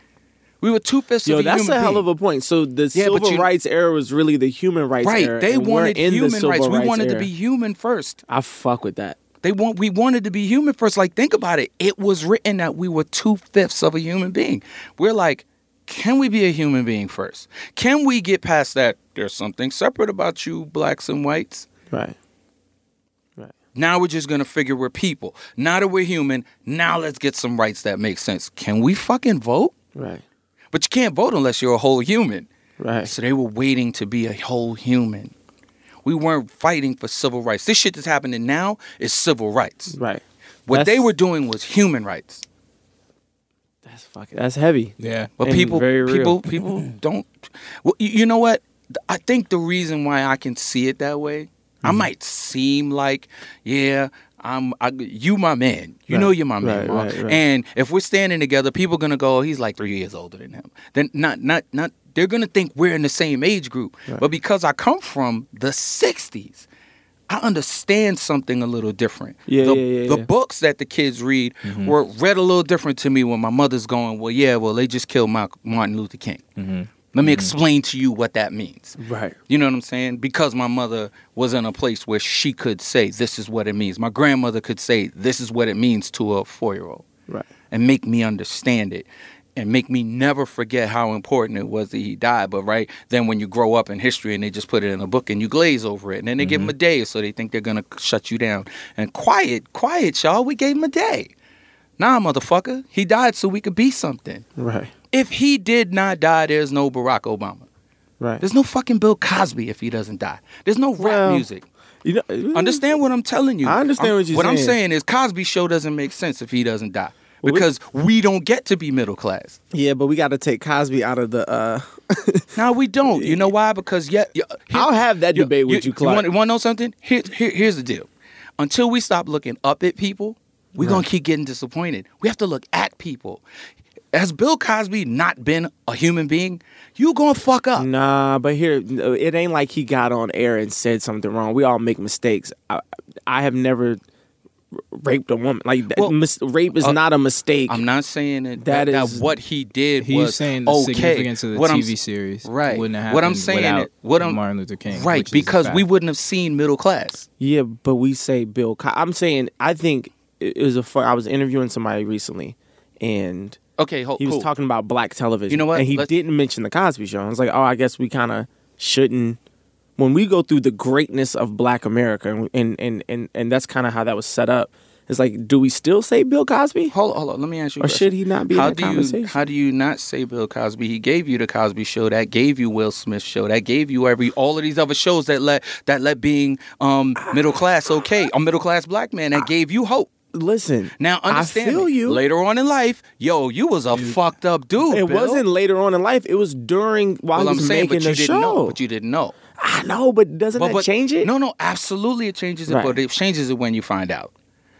We were two fifths Yo, of a human being. that's a hell of a point. So the Yeah, civil you- rights era was really the human rights right. era. Right, they wanted the human civil rights. We wanted to be human first. I fuck with that. They want we wanted to be human first. Like think about it. It was written that we were two fifths of a human being. We're like, can we be a human being first? Can we get past that? There's something separate about you, blacks and whites. Right. Now we're just gonna figure we're people. Now that we're human, now let's get some rights that make sense. Can we fucking vote? Right. But you can't vote unless you're a whole human. Right. So they were waiting to be a whole human. We weren't fighting for civil rights. This shit that's happening now is civil rights. Right. What That's- they were doing was human rights. That's fucking. That's heavy. yeah. But And people, people, people don't. Well, you know what? I think the reason why I can see it that way, I Mm-hmm. might seem like, yeah, I'm, I, you my man. You know you're my man, right, right, right. And if we're standing together, people are gonna go, he's like three years older than him. Then not, not, not. They're gonna think we're in the same age group. But because I come from the '60s. I understand something a little different. Yeah, the, yeah, yeah, the yeah. Mm-hmm. books that the kids read were read a little different to me when my mother's going, well, yeah, well, they just killed Martin Luther King. Mm-hmm. Let me mm. explain to you what that means. Right. You know what I'm saying? Because my mother was in a place where she could say, this is what it means. My grandmother could say, this is what it means to a four year old Right. and make me understand it and make me never forget how important it was that he died. But right then, when you grow up in history and they just put it in a book and you glaze over it, and then they give him mm-hmm. a day, so they think they're gonna shut you down. And quiet, quiet, y'all. We gave him a day. Nah, motherfucker. He died so we could be something. Right. If he did not die, there's no Barack Obama. Right. There's no fucking Bill Cosby if he doesn't die. There's no rap Well, music. You know, Understand what I'm telling you. I understand I'm- what you're saying. What I'm saying. is Cosby show doesn't make sense if he doesn't die. Well, we- Because we don't get to be middle class. Yeah, but we got to take Cosby out of the. uh No, we don't. You know why? Because yet, yeah, here- I'll have that debate with you, Clark. Want, want to know something? Here, here, here's the deal. Until we stop looking up at people, we're gonna keep getting disappointed. We have to look at people. Has Bill Cosby not been a human being? You gonna fuck up. Nah, but here it ain't like he got on air and said something wrong. We all make mistakes. I, I have never raped a woman. Like Well, mis- rape is uh, not a mistake. I'm not saying that That that, is- that what he did He's was saying the okay. significance of the What I'm TV series right. wouldn't have What I'm saying without it- what I'm- Martin Luther King. right which is a because we wouldn't have seen middle class. Yeah, but we say Bill. Co- I'm saying I think it it was a. fu- I was interviewing somebody recently, and Okay, ho- he was cool. talking about black television. You know what? And he Let's- didn't mention the Cosby Show. I was like, oh, I guess we kind of shouldn't. When we go through the greatness of Black America, and and and and, that's kind of how that was set up. It's like, do we still say Bill Cosby, Hold on, hold on. Let me ask you. or should he not be in how that do conversation? you how do you not say Bill Cosby? He gave you the Cosby Show, that gave you Will Smith Show, that gave you every all of these other shows that let that let being um, middle class okay, a middle class black man that gave you hope. Listen, Now understand, I feel me. you. Later on in life, yo, you was a fucked up dude. It Bill. wasn't later on in life. It was during while Well, he I'm was saying, making but you the didn't show. know. But you didn't know. I know, but doesn't But, that but change it? No, no, absolutely, it changes it. Right. But it changes it when you find out.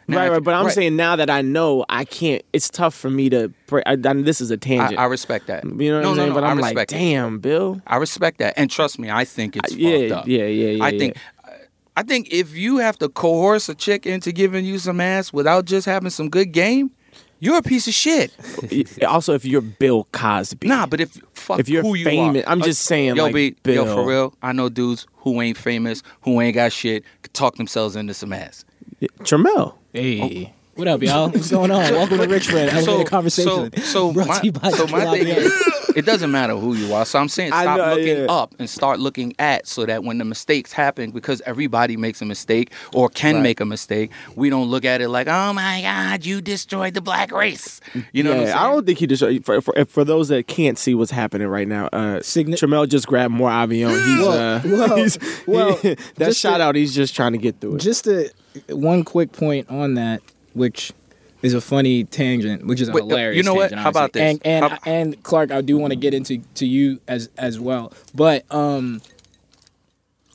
Now, right, if- right. But I'm right. saying now that I know, I can't. It's tough for me to. pray- I, I, this is a tangent. I respect that. you know what no, I'm no, saying? no, but I I'm like, it. damn, Bill. I respect that, and trust me, I think it's Uh, yeah, fucked up. yeah, yeah, yeah, I think, I think if you have to coerce a chick into giving you some ass without just having some good game, you're a piece of shit. Also, if you're Bill Cosby, Nah, but if fuck If you're who you famous- are, I'm uh, just saying, yo, like, B, yo, for real, I know dudes who ain't famous, who ain't got shit, could talk themselves into some ass. Trammell. Hey, oh. what up, y'all? What's going on? Welcome to Rich Friend. Elevated conversation. So, so Brought my, to so my Get thing Here. is, it doesn't matter who you are. So I'm saying stop know, looking yeah. up and start looking at so that when the mistakes happen, because everybody makes a mistake or can Right. make a mistake, we don't look at it like, oh my God, you destroyed the black race. You know yeah, what I'm saying? I don't think he just for, for for those that can't see what's happening right now. Uh, Signi- Trammell just grabbed more Avion. He's Well, uh, well, he's, well, that shout to- out. He's just trying to get through it. Just a one quick point on that, which is a funny tangent, which is a Wait, hilarious. you know what? tangent, How about honestly. this? And and How- and Clark, I do want to get into to you as as well, but um.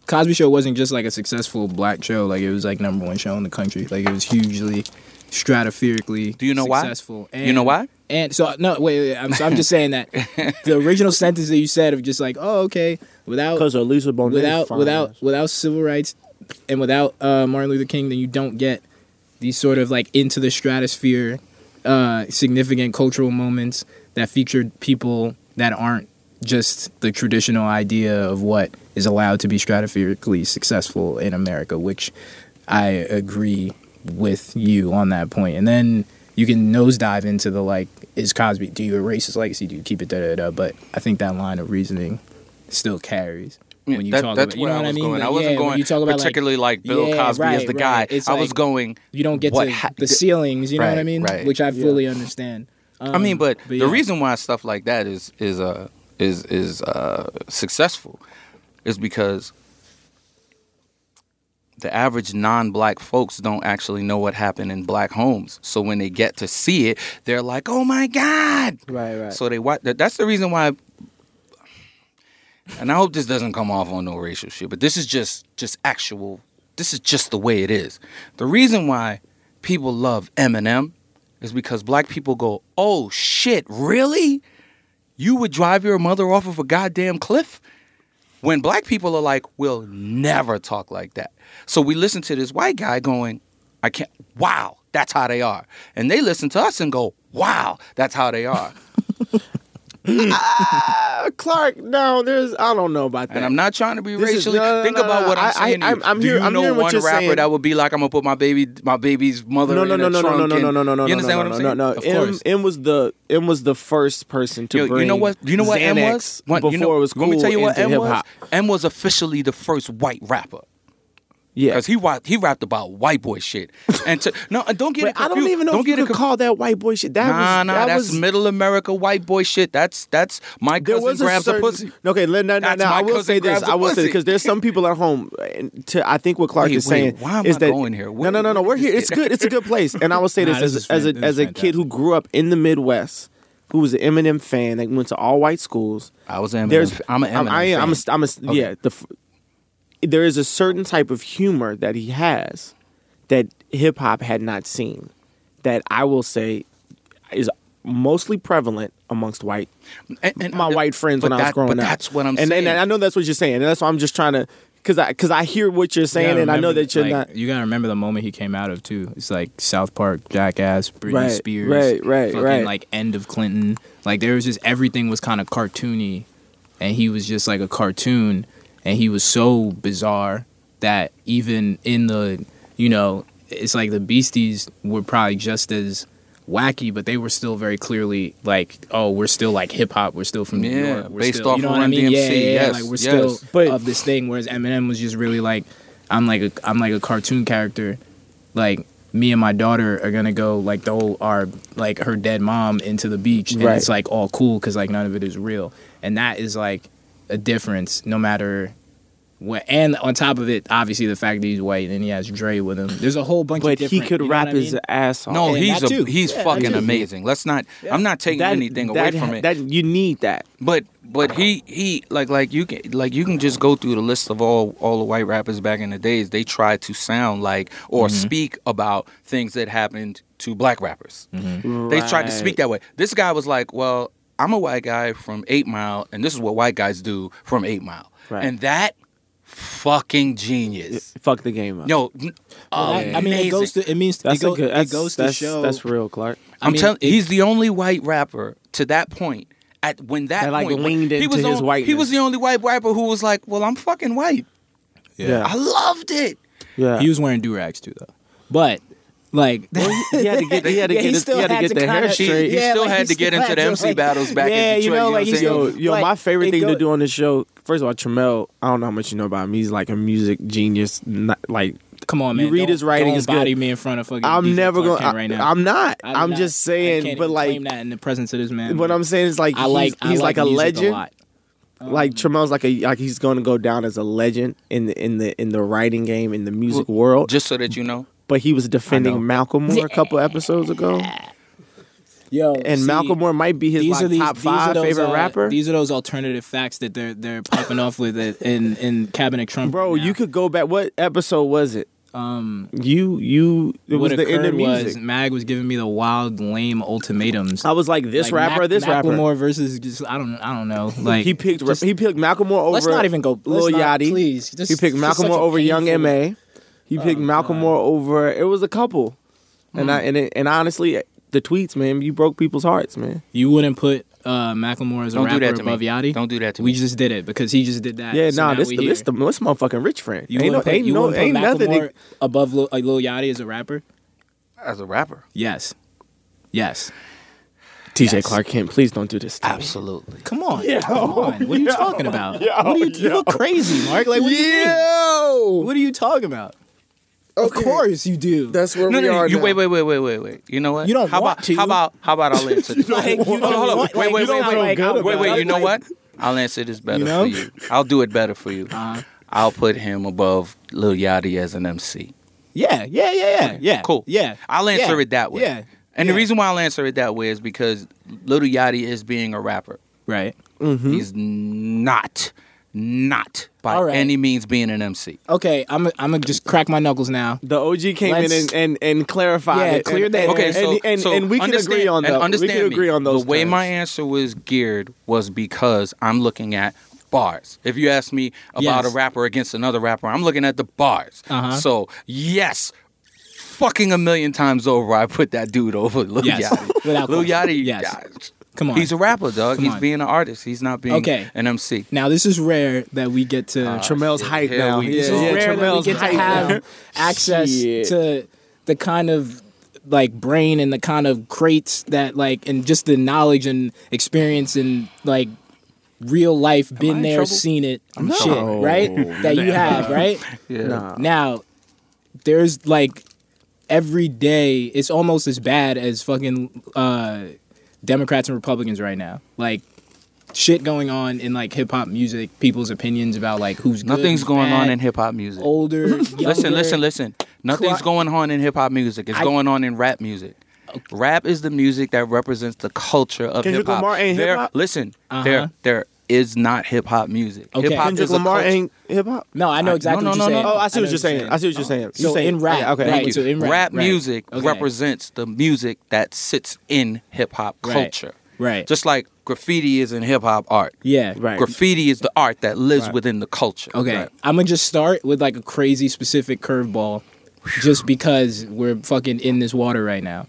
Cosby Show wasn't just like a successful black show; like it was like number one show in the country. Like it was hugely, stratospherically. Do you know why? successful. You know why? And so no, wait, wait I'm, so I'm just saying that the original sentence that you said of just like, oh, okay, without Because Elisa Bonet without fine without without civil rights and without uh, Martin Luther King, then you don't get these sort of like into the stratosphere, uh, significant cultural moments that featured people that aren't just the traditional idea of what is allowed to be stratospherically successful in America, which I agree with you on that point. And then you can nosedive into the like, is Cosby, do you erase his legacy? Do you keep it da da da? But I think that line of reasoning still carries. Yeah, When you that- talk that's about, you know what I was mean? going. I wasn't yeah, going you talk about, like- particularly like, Bill Yeah, Cosby as right, the right. guy. It's I was like- going. you don't get what to ha- the ceilings. You know what I mean? right. Which I Yeah. fully understand. I mean, Um, but, the reason why stuff like that is is uh is is uh successful is because the average non-black folks don't actually know what happened in black homes. So when they get to see it, they're like, "Oh my god!" Right, right. So they watch. That's the reason why. And I hope this doesn't come off on no racial shit, but this is just just actual. This is just the way it is. The reason why people love Eminem is because black people go, "Oh shit, really? You would drive your mother off of a goddamn cliff?" When black people are like, "We'll never talk like that." So we listen to this white guy going, "I can't. Wow, that's how they are," and they listen to us and go, "Wow, that's how they are." Uh, Clark, no, there's. I don't know about that. And I'm not trying to be This is- racially. no, no, Think no, about no, what I'm saying. I- you. I'm Do you I'm know hearing what one rapper saying. that would be like, "I'm gonna put my baby, my baby's mother no, no, in no, a no, no, trunk"? no, no, and- no, no, no, no, You understand no, what I'm saying? no, no. Of M, course. M was the M was the first person to Yo, bring. you know what? You know what M was? Before you know, it was cool Let me tell you what M was. M was officially the first white rapper. Yeah. because he wa- he rapped about white boy shit. And to, no, don't get it. I don't even know don't if you get it could conf- call that white boy shit. That Nah, was, nah, that that's was, middle America white boy shit. That's that's my there cousin was a grabs certain, a pussy. Okay, let- now, now, That's now I will say this. I will say because there's some people at home. To I think what Clark Wait, is wait, saying why am is I that going here? no, no, no, no. We're here. It's good. It's a good place. And I will say Nah, this, this as, is as fan- a as a kid who grew up in the Midwest, who was an Eminem fan, that went to all white schools. I was an There's Eminem. I'm an Eminem. I am. I'm a, fan. I'm a, yeah. The there is a certain type of humor that he has that hip hop had not seen. That I will say is mostly prevalent amongst white And- and- my white friends when but I was growing but up. That's what I'm and, saying. And I know that's what you're saying, and that's why I'm just trying to, because I because I hear what you're saying, gotta and I know that you're like, not. You gotta remember the moment he came out of too. It's like South Park, Jackass, Britney Right, Spears, right, right, fucking right. like end of Clinton. Like there was just everything was kind of cartoony, and he was just like a cartoon, and he was so bizarre that even in the, you know, it's like the Beasties were probably just as wacky, but they were still very clearly like, oh, we're still like hip hop. We're still from New Yeah, York. We're based still, off you know of what I Run mean? Yeah, DMC, yeah, yeah. yes, Like we're yes. still But- of this thing. Whereas Eminem was just really like, I'm like a I'm like a cartoon character. Like me and my daughter are gonna go like the throw our like her dead mom into the beach, and Right. it's like all cool because like none of it is real, and that is like a difference no matter. What, and on top of it, obviously the fact that he's white and he has Dre with him. There's a whole bunch of different. But he could you know rap what I his ass off. no, and he's a, he's Yeah, fucking amazing. Let's not. I'm not taking that, anything that, away from it. That you need that. But but he he like like you can like you can just go through the list of all all the white rappers back in the days. They tried to sound like or Mm-hmm. speak about things that happened to black rappers. Mm-hmm. They tried to speak that way. This guy was like, well, I'm a white guy from Eight Mile, and this is what white guys do from Eight Mile, Right. and that fucking genius. Fuck the game up. Yo, n- Well, that- oh, I mean, it goes to it means that's it, go, a good. it That's, goes to that's, show. that's real, Clark. I I'm mean, telling he's the only white rapper to that point. At when that, That, like, point, when- leaned he into was the his on- He was the only white rapper who was like, "Well, I'm fucking white." Yeah. I loved it. Yeah. He was wearing do rags too, though. But like, he had to get. He had to Yeah, get. he his, still he had to get to the hair kinda- straight. He still had to get into the MC battles back in yeah, Detroit, you you know know, what like I'm he's? Yo, yo, like, my favorite thing go- to do on this show. First of all, Trammell. I don't know how much you know about him. He's like a music genius. Not, like Come on, man. You read don't, his writing, Don't it's body good. me in front of fucking. I'm DJ never Clark gonna. Kent right I, now. I'm not. I do I'm not- just I saying. can't But even like, claim that in the presence of this man. what I'm saying is like I he's, like. He's like, a legend. lot. like um, Trammell's like a like he's going to go down as a legend in the in the in the writing game in the music world. Just so that you know, But he was defending Macklemore a couple episodes ago, Yo, and see, Macklemore might be his these like, are these, top these five are those, favorite uh, rapper. These are those alternative facts that they're they're popping off with it in in Cabinet Trump. Bro, now. you could go back. What episode was it? Um, You you it was what the end occurred of was music. Mag was giving me the wild, lame ultimatums. I was like this Like, rapper, Mac- this rapper. Macklemore versus just I don't I don't know. Like he picked just- he picked Macklemore over. let's not even go. Lil not- Yachty. please. Just- He picked just Macklemore over Young painful- Ma. He picked Oh, Malcolm God. Moore over. It was a couple, and I and it, and honestly, the tweets, man, you broke people's hearts, man. You wouldn't put uh, Macklemore as a don't do rapper that to above me. Yachty. Don't do that to we me. We just did it because he just did that. Yeah, So nah, this we the here. this the this motherfucking rich friend. You ain't no wouldn't put, ain't you no put ain't nothing. Macklemore above Lil, uh, Lil Yachty as a rapper. as a rapper, Yes, yes. DJ Yes. Clark Kent, please don't do this. To me. absolutely. Come on, come on. What are you talking about? what are you, you look crazy, Mark. Like what do you mean? What are you talking about? Of Okay. course you do. that's where No, we no, no. are. You now. wait, wait, wait, wait, wait, wait. You know what? You don't how want about to. how about how about I'll answer this? Like, hold on, hold on. Wait, wait, wait, wait, wait, wait, wait. You know what? I'll answer this better You know? for you. I'll do it better for you. Uh, I'll put him above Lil Yachty as an MC. yeah, yeah, yeah, yeah, yeah. Cool. Yeah, I'll answer Yeah. it that way. Yeah, And Yeah. the reason why I'll answer it that way is because Lil Yachty is being a rapper. right. Mhm. He's not, not by All right. any means being an MC. Okay, I'm I'm gonna just crack my knuckles now. The OG came Let's- in and, and, and clarified Yeah, it. cleared and, that. Okay, so, and, so and we can agree on that. Understand we can me. agree on those. The way terms. my answer was geared was because I'm looking at bars. If you ask me about Yes. a rapper against another rapper, I'm looking at the bars. Uh-huh. So yes, fucking a million times over, I put that dude over Lil Yes, Yachty. without Lil question. Yachty, Yes. Come on. he's a rapper, dog. Come he's on. being an artist. He's not being Okay. an MC. now this is rare that we get to. Uh, hype now. we Yeah, this is yeah, rare that we get to have access Shit. to the kind of like brain and the kind of crates that like and just the knowledge and experience and like real life I been there trouble? seen it I'm shit trouble. right that you have right Yeah. Nah. now there's like every day it's almost as bad as fucking uh Democrats and Republicans right now. Like shit going on in like hip hop music, people's opinions about like who's good, Nothing's who's going on in hip hop music. older. listen, younger. listen, listen. Nothing's Cli- going on in hip hop music. It's I- going on in rap music. Rap is the music that represents the culture of hip hop. Lamar ain't There- hip-hop? Listen, Uh-huh. there there is not hip hop music. Okay. Hip hop Kendrick is Lamar ain't hip hop. No, I know I- exactly no, what no, you're no, saying. no. Oh, I see what you're saying. I see what you're saying. So You're saying, in rap, okay, okay. right, so in rap, rap right. music Okay. represents the music that sits in hip hop Right. culture. Right. Just like graffiti is in hip hop art. yeah. Right. Graffiti is the art that lives Right. within the culture. Okay. Right. I'm gonna just start with like a crazy specific curveball, just because we're fucking in this water right now.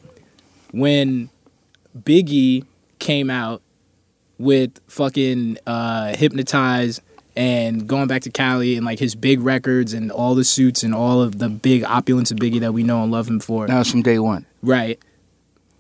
When Biggie came out with fucking uh, hypnotize and going back to Cali and like his big records and all the suits and all of the big opulence of Biggie that we know and love him for. That was from day one. Right.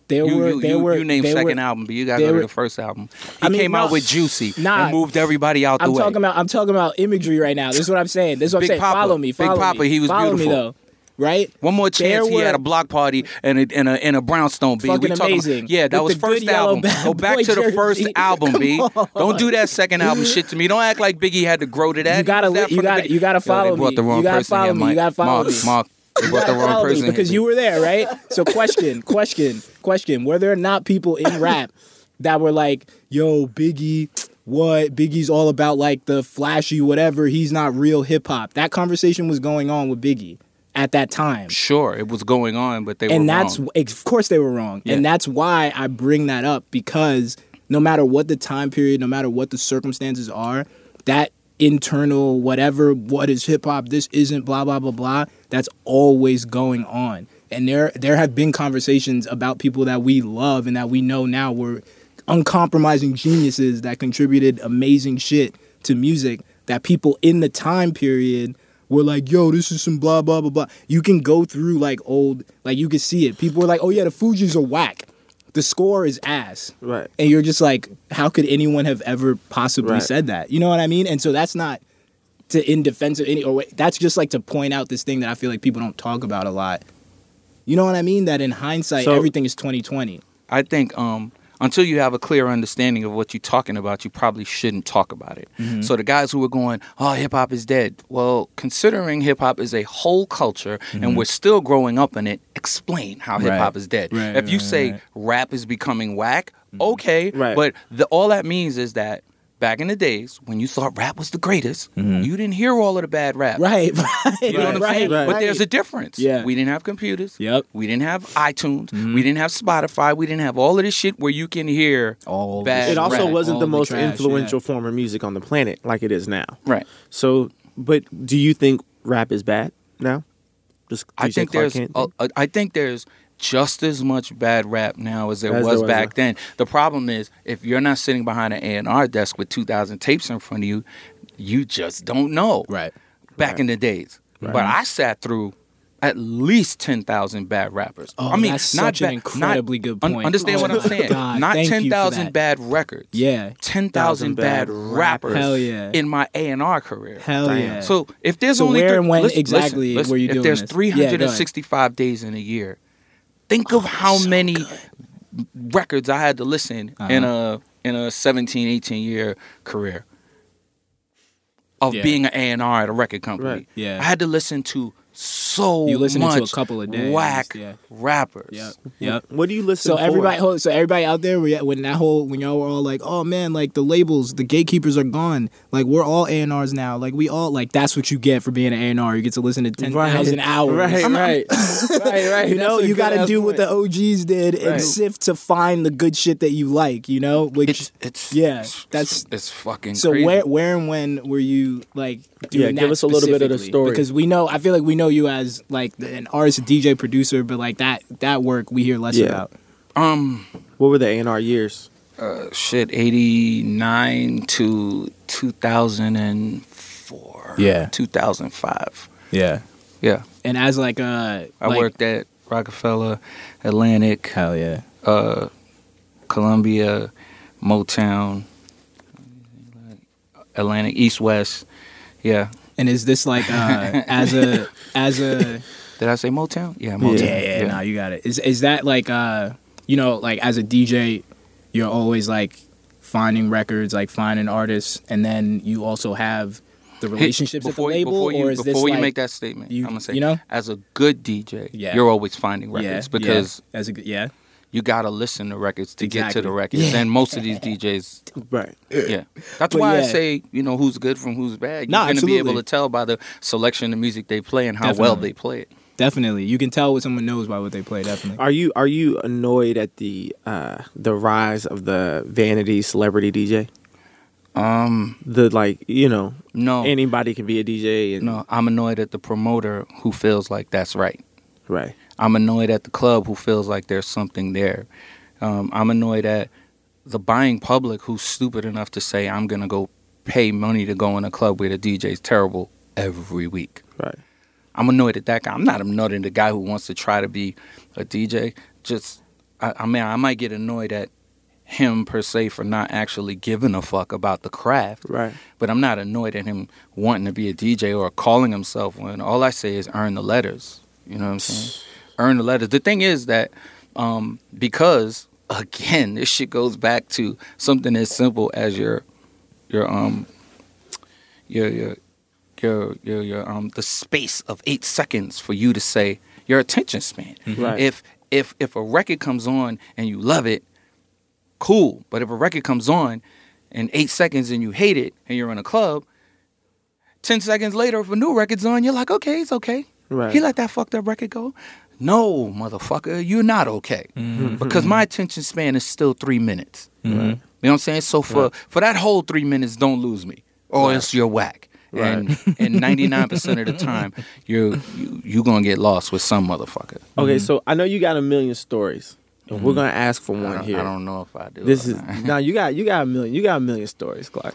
There You, were you, there you, were you named there second were, album, but you gotta there go to the first album. He I mean, came out with Juicy nah. and moved everybody out the I'm way. talking about I'm talking about imagery right now. This is what I'm saying. This is what Big I'm saying. Papa. Follow me. Big Follow Papa, me. he was follow me beautiful. though. Right? One more chance, There he had a block party and a in a in a brownstone. B. Fucking we talking amazing. About, yeah, that With was first album. Go back to the first jersey. album, B. On. Don't do that second album shit to me. Don't act like Biggie had to grow to that. You gotta that you gotta- you gotta Yo, follow they me. the wrong You gotta follow here, me. You gotta follow Mark, me. Mark, they brought the wrong person because you were there, right? So question, question, question. Were there not people in rap that were like, "Yo, Biggie, what? Biggie's all about like the flashy whatever. He's not real hip hop." That conversation was going on with Biggie at that time. Sure, it was going on, but they were and that's wrong. of course they were wrong Yeah. and that's why i bring that up because no matter what the time period no matter what the circumstances are that internal whatever what is hip hop this isn't blah blah blah blah that's always going on and there there have been conversations about people that we love and that we know now were uncompromising geniuses that contributed amazing shit to music that people in the time period were like, yo, this is some blah blah blah blah. You can go through like old, like you can see it. People were like, oh yeah, the Fugees are whack. The score is ass. Right. And you're just like, how could anyone have ever possibly Right. said that? You know what I mean? And so that's not to in defense of any or wait, that's just like to point out this thing that I feel like people don't talk about a lot. You know what I mean? That in hindsight, So- everything is 2020. I think um, until you have a clear understanding of what you're talking about, you probably shouldn't talk about it. Mm-hmm. So the guys who were going, "Oh, hip hop is dead," well, considering hip hop is a whole culture and we're still growing up in it, explain how hip hop Mm-hmm. Right. is dead. Right, if you right, say rap is becoming whack, okay, Right. but the, all that means is that. Back in the days when you thought rap was the greatest, you didn't hear all of the bad rap. Mm-hmm. Right, right. You know what I'm right, right. But there's a difference. Yeah. We didn't have computers. Yep. We didn't have iTunes. We didn't have Spotify. We didn't have all of this shit where you can hear All bad the It also rap. wasn't all the the most trash, influential form of music on the planet like it is now. Right. So, but do you think rap is bad now? Just I think Clark there's Kent thing? uh, I think there's just as much bad rap now as there As was back then. then. The problem is if you're not sitting behind an A&R desk with 2000 tapes in front of you, you just don't know. Right. Back Right. in the days. Right. But I sat through at least 10,000 bad rappers. Oh, I mean, that's not such an bad- incredibly not- good un- point. understand Oh what I'm saying? God, not thank you for 10,000 bad records. Yeah. 10,000 bad bad rappers Hell yeah. in my A&R career. Hell Damn. yeah. So if there's So only where three- and when listen, exactly listen, were you if doing there's this? Yeah, go ahead. 365 days in a year, think of oh, how many records I had to listen uh-huh. in a in a 17, 18 year career of Yeah. being an A&R at a record company. Right. Yeah. I had to listen to so You listen to a couple of days, whack yeah. rappers. Yep. Yep. What do you listen to? So for? everybody, so everybody out there, when that whole, when y'all were all like, "Oh man, like the labels, the gatekeepers are gone. Like we're all A and R's now. Like we all like that's what you get for being an A and R. You get to listen to ten thousand hours. Right, right, right, right. You know, you got to good-ass do what the OGs did and sift to find the good shit that you like. You know, which It's it's Yeah, it's- that's- it's fucking so crazy. where where and when were you like doing Yeah, give us a little bit of the story. because we know I feel like we know you as like an artist, DJ, producer, but like that that work we hear less Yeah. about. um What were the A and R years? uh, shit 89 to 2004 Yeah. 2005 Yeah, yeah and as like uh, i like, worked at rockefeller atlantic Hell yeah. uh, columbia motown atlantic east west yeah And is this like uh, as a as a Did I say Motown? Yeah, Motown. Yeah, yeah, yeah. no, you got it. Is is that like uh, you know, like as a DJ, you're always like finding records, like finding artists, and then you also have the relationships before, at the label, before you, or is before this you like, make that statement, you- I'm gonna say, you know? as a good DJ, Yeah. you're always finding yeah, records because yeah, as a yeah, you gotta listen to records to get to the Exactly. records. And most of these DJs, Right. yeah, that's But why I say you know who's good from who's bad. You're Nah, gonna be able to tell by the selection of music they play and how well they play it. definitely. You can tell what someone knows by what they play. Definitely. Are you are you annoyed at the uh the rise of the vanity celebrity DJ? Um, The like, you know, no, anybody can be a DJ and no, I'm annoyed at the promoter who feels like that's right. right. I'm annoyed at the club who feels like there's something there. Um, I'm annoyed at the buying public who's stupid enough to say I'm gonna go pay money to go in a club where the DJ's terrible every week. Right. I'm annoyed at that guy. I'm not annoyed at the guy who wants to try to be a DJ. Just, I, I mean, I might get annoyed at him per se for not actually giving a fuck about the craft. Right. But I'm not annoyed at him wanting to be a DJ or calling himself one. All I say is earn the letters. You know what I'm saying? Earn the letters. The thing is that um, because again, this shit goes back to something as simple as your your um your your your your, your um the space of eight seconds for you to say your attention span. Right. If if if a record comes on and you love it, cool. But if a record comes on in eight seconds and you hate it and you're in a club, ten seconds later if a new record's on, you're like, okay, it's okay. Right. He let that fucked up record go. No, motherfucker, you're not okay. Mm-hmm. Because my attention span is still three minutes. Mm-hmm. You know what I'm saying? So for for that whole three minutes, don't lose me, or else you're whack. And and 99% of the time, you're you you gonna get lost with some motherfucker. Okay, mm-hmm. so I know you got a million stories. And we're gonna ask for one don't, here. I don't know if I do. This is now you got you got a million you got a million stories, Clark.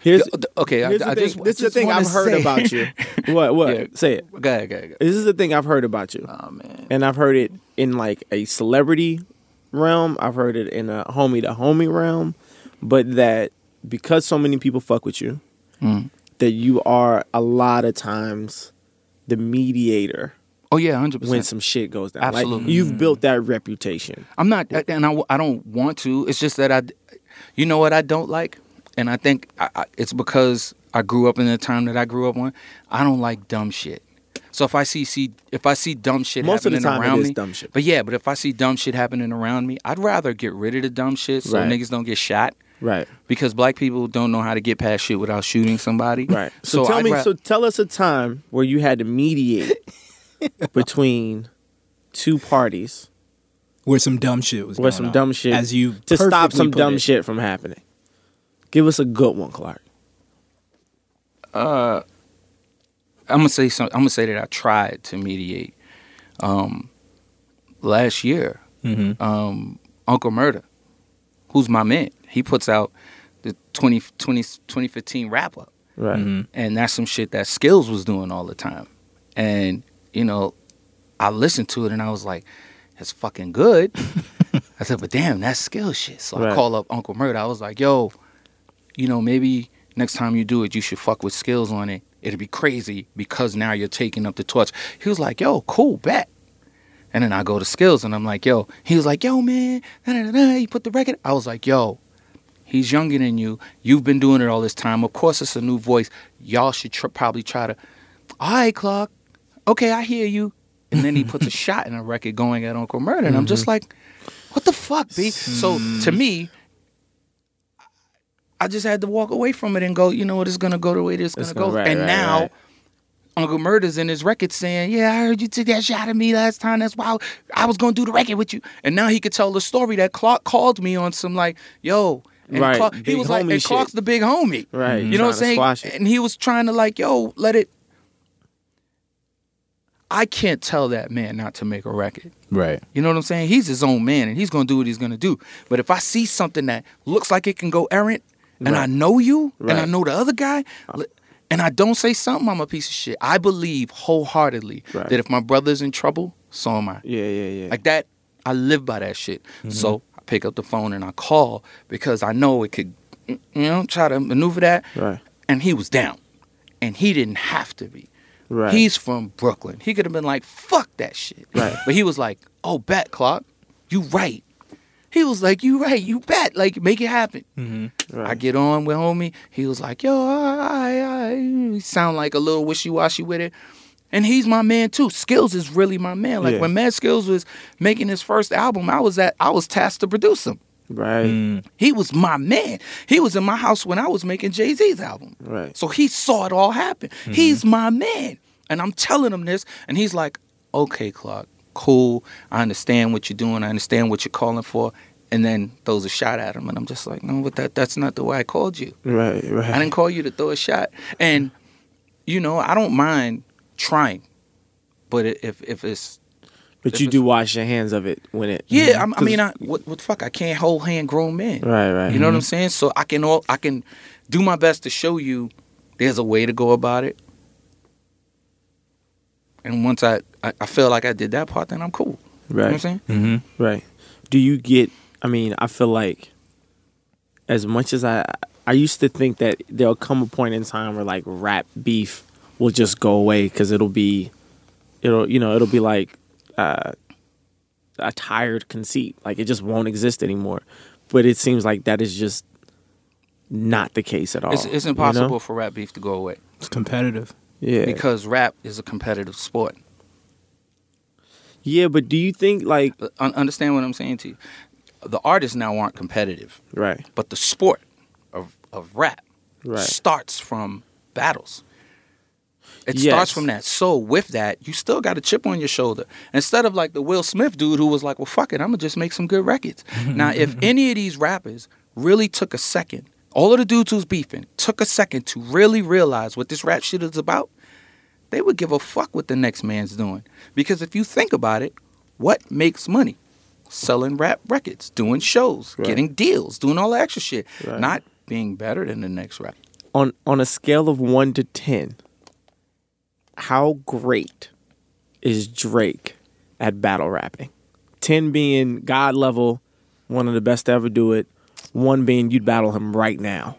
Here's okay. I, here's I thing. just this is the thing I've heard about you. What what? Yeah. Say it. Go ahead, go ahead, go. This is the thing I've heard about you, Oh man. and I've heard it in like a celebrity realm. I've heard it in a homie to homie realm, but that because so many people fuck with you, Mm. that you are a lot of times the mediator Oh yeah, hundred percent. when some shit goes down. Absolutely. Like you've mm. built that reputation. I'm not, and I, I don't want to. It's just that I, you know what I don't like, and I think I, I, it's because I grew up in the time that I grew up on. I don't like dumb shit. So if I see see if I see dumb shit Most of the happening time, around it is me, dumb shit. but yeah, but if I see dumb shit happening around me, I'd rather get rid of the dumb shit so Right. niggas don't get shot. Right. Because black people don't know how to get past shit without shooting somebody. Right. So, tell I'd me. ra- so tell us a time where you had to mediate between two parties Where some dumb shit was where going some on, dumb shit as you to stop some put dumb it. shit from happening. Give us a good one, Clark. uh, I'm gonna say some. I'm gonna say that I tried to mediate. Um, last year, Mhm. um, Uncle Murder, who's my man, he puts out the 20, 20 2015 wrap up, Right. Mhm. and that's some shit that Skillz was doing all the time. And you know, I listened to it and I was like, "It's fucking good." I said, "But damn, that's skill shit." So I call up Uncle Murder. I was like, "Yo, you know, maybe next time you do it, you should fuck with Skillz on it. It'd be crazy because now you're taking up the torch." He was like, "Yo, cool, bet." And then I go to Skillz and I'm like, yo, he was like, yo, man, da, da, da, da. he put the record. I was like, yo, he's younger than you. You've been doing it all this time. Of course, it's a new voice. Y'all should tr- probably try to, all right, Clark, okay, I hear you. And then he puts a shot in a record going at Uncle Murder. And I'm just like, what the fuck, B? So to me, I just had to walk away from it and go, you know what, it's going to go the way it's going It's to gonna- go. right, and right, now, right. Uncle Murder's in his record saying, "Yeah, I heard you took that shot at me last time. That's why I was gonna do the record with you." And now he could tell the story that Clark called me on some like, "Yo," and Right, Clark, he was like, "And shit. Clark's the big homie." Right. You know what I'm saying? And he was trying to like, "Yo, let it." I can't tell that man not to make a record. Right. You know what I'm saying? He's his own man and he's gonna do what he's gonna do. But if I see something that looks like it can go errant, and I know you, and I know the other guy, uh. and I don't say something, I'm a piece of shit. I believe wholeheartedly Right. that if my brother's in trouble, so am I. Yeah, yeah, yeah. Like that, I live by that shit. Mm-hmm. So I pick up the phone and I call because I know it could, you know, try to maneuver that. right. And he was down, and he didn't have to be. Right. He's from Brooklyn. He could have been like, "Fuck that shit." Right. But he was like, "Oh, bet, Clark, you right." He was like, "You right, you bet, like make it happen." Mm-hmm. Right. I get on with homie. He was like, "Yo, I, I, I sound like a little wishy washy with it." And he's my man too. Skillz is really my man. Like Yeah. when Mad Skillz was making his first album, I was at I was tasked to produce him. Right. Mm. He was my man. He was in my house when I was making Jay Z's album. Right. So he saw it all happen. Mm-hmm. He's my man. And I'm telling him this, and he's like, okay, Clark, cool. I understand what you're doing. I understand what you're calling for. And then throws a shot at him. And I'm just like, no, but that, that's not the way I called you. Right. Right. I didn't call you to throw a shot. And, you know, I don't mind trying. But if, if it's, but if you do wash your hands of it when it. yeah, I'm, I 'Cause- mean, I, what, what the fuck? I can't hold hand grown men. Right. Right. You know what I'm saying? So I can all I can do my best to show you there's a way to go about it. And once I, I, I feel like I did that part, then I'm cool. Right. You know what I'm saying? Mm-hmm. Right. Do you get? I mean, I feel like as much as I, I used to think that there'll come a point in time where like rap beef will just go away because it'll be, it'll you know it'll be like uh, a tired conceit, like it just won't exist anymore. But it seems like that is just not the case at all. It's, it's you know? impossible for rap beef to go away It's competitive. Yeah. because rap is a competitive sport. yeah, but do you think like Uh, understand what I'm saying to you? The artists now aren't competitive, right, but the sport of of rap right, starts from battles. It Yes. starts from that. So with that, you still got a chip on your shoulder. Instead of like the Will Smith dude who was like, "Well, fuck it, I'm gonna just make some good records." now, if any of these rappers really took a second, all of the dudes who's beefing took a second to really realize what this rap shit is about, they would give a fuck what the next man's doing. Because if you think about it, what makes money? Selling rap records, doing shows, Right. getting deals, doing all the extra shit, Right. not being better than the next rapper. on on a scale of one to ten, how great is Drake at battle rapping? Ten being God level, one of the best to ever do it. One being you'd battle him right now.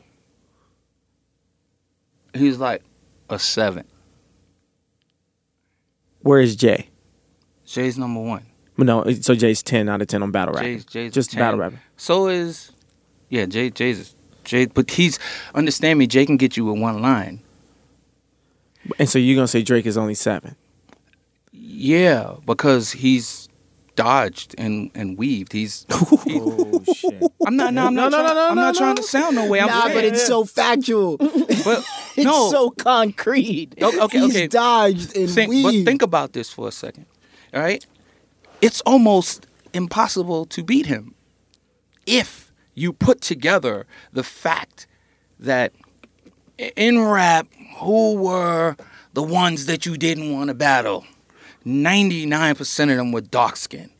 He's like a seven. Where is Jay? Jay's number one. No, so Jay's ten out of ten on battle rapping. Jay's, Jay's Just 10. battle rapping. So is yeah, Jay Jay's Jay but he's understand me, Jay can get you with one line. And so you're gonna say Drake is only seven? Yeah, because he's dodged and, and weaved. He's Oh shit! I'm not no, I'm No, not no, trying, no, no, I'm no, not no. trying to sound no way. I'm nah, saying, but it's so factual. but it's no so concrete. Okay, okay, He's okay. dodged and think, weaved. but think about this for a second. All right? It's almost impossible to beat him if you put together the fact that i- in rap, who were the ones that you didn't want to battle? 99% of them were dark skinned.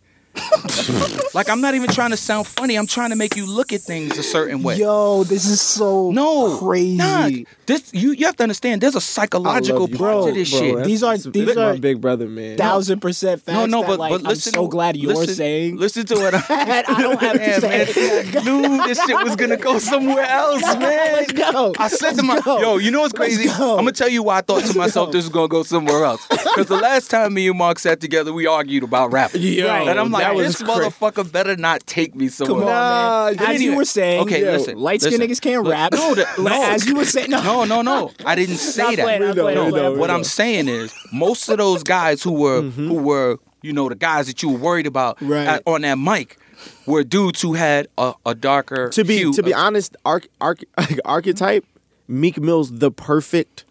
Like, I'm not even trying to sound funny. I'm trying to make you look at things a certain way. Yo, this is so no, crazy. Nah, this you you have to understand. There's a psychological you, part bro, to this bro. shit. That's- These are- that's- these are my big brother, man. thousand percent facts. No, no, that, but like, but I'm listen. so glad you're listen, saying. Listen to what I. And I don't have to Man, man, say. I knew this shit was gonna go somewhere else, man. Let's go. I said to my Let's go. yo, you know what's crazy? Go. I'm gonna tell you why I thought to myself go. this was gonna go somewhere else. Because the last time me and Mark sat together, we argued about rap. Yeah, and I'm like, that this was cra- motherfucker better not take me somewhere. Come on, Nah, man. you As you were saying, Okay, yo, listen, light skinned niggas can't Look, rap. no, that- no. As you were saying, no, No, no, no. I didn't say that. playing, not playing, we playing. we what. I'm saying is, most of those guys who were mm-hmm. who were you know the guys that you were worried about Right. at- on that mic were dudes who had a, a darker to be hue to be of- honest, arch, arch, archetype, Meek Mill's the perfect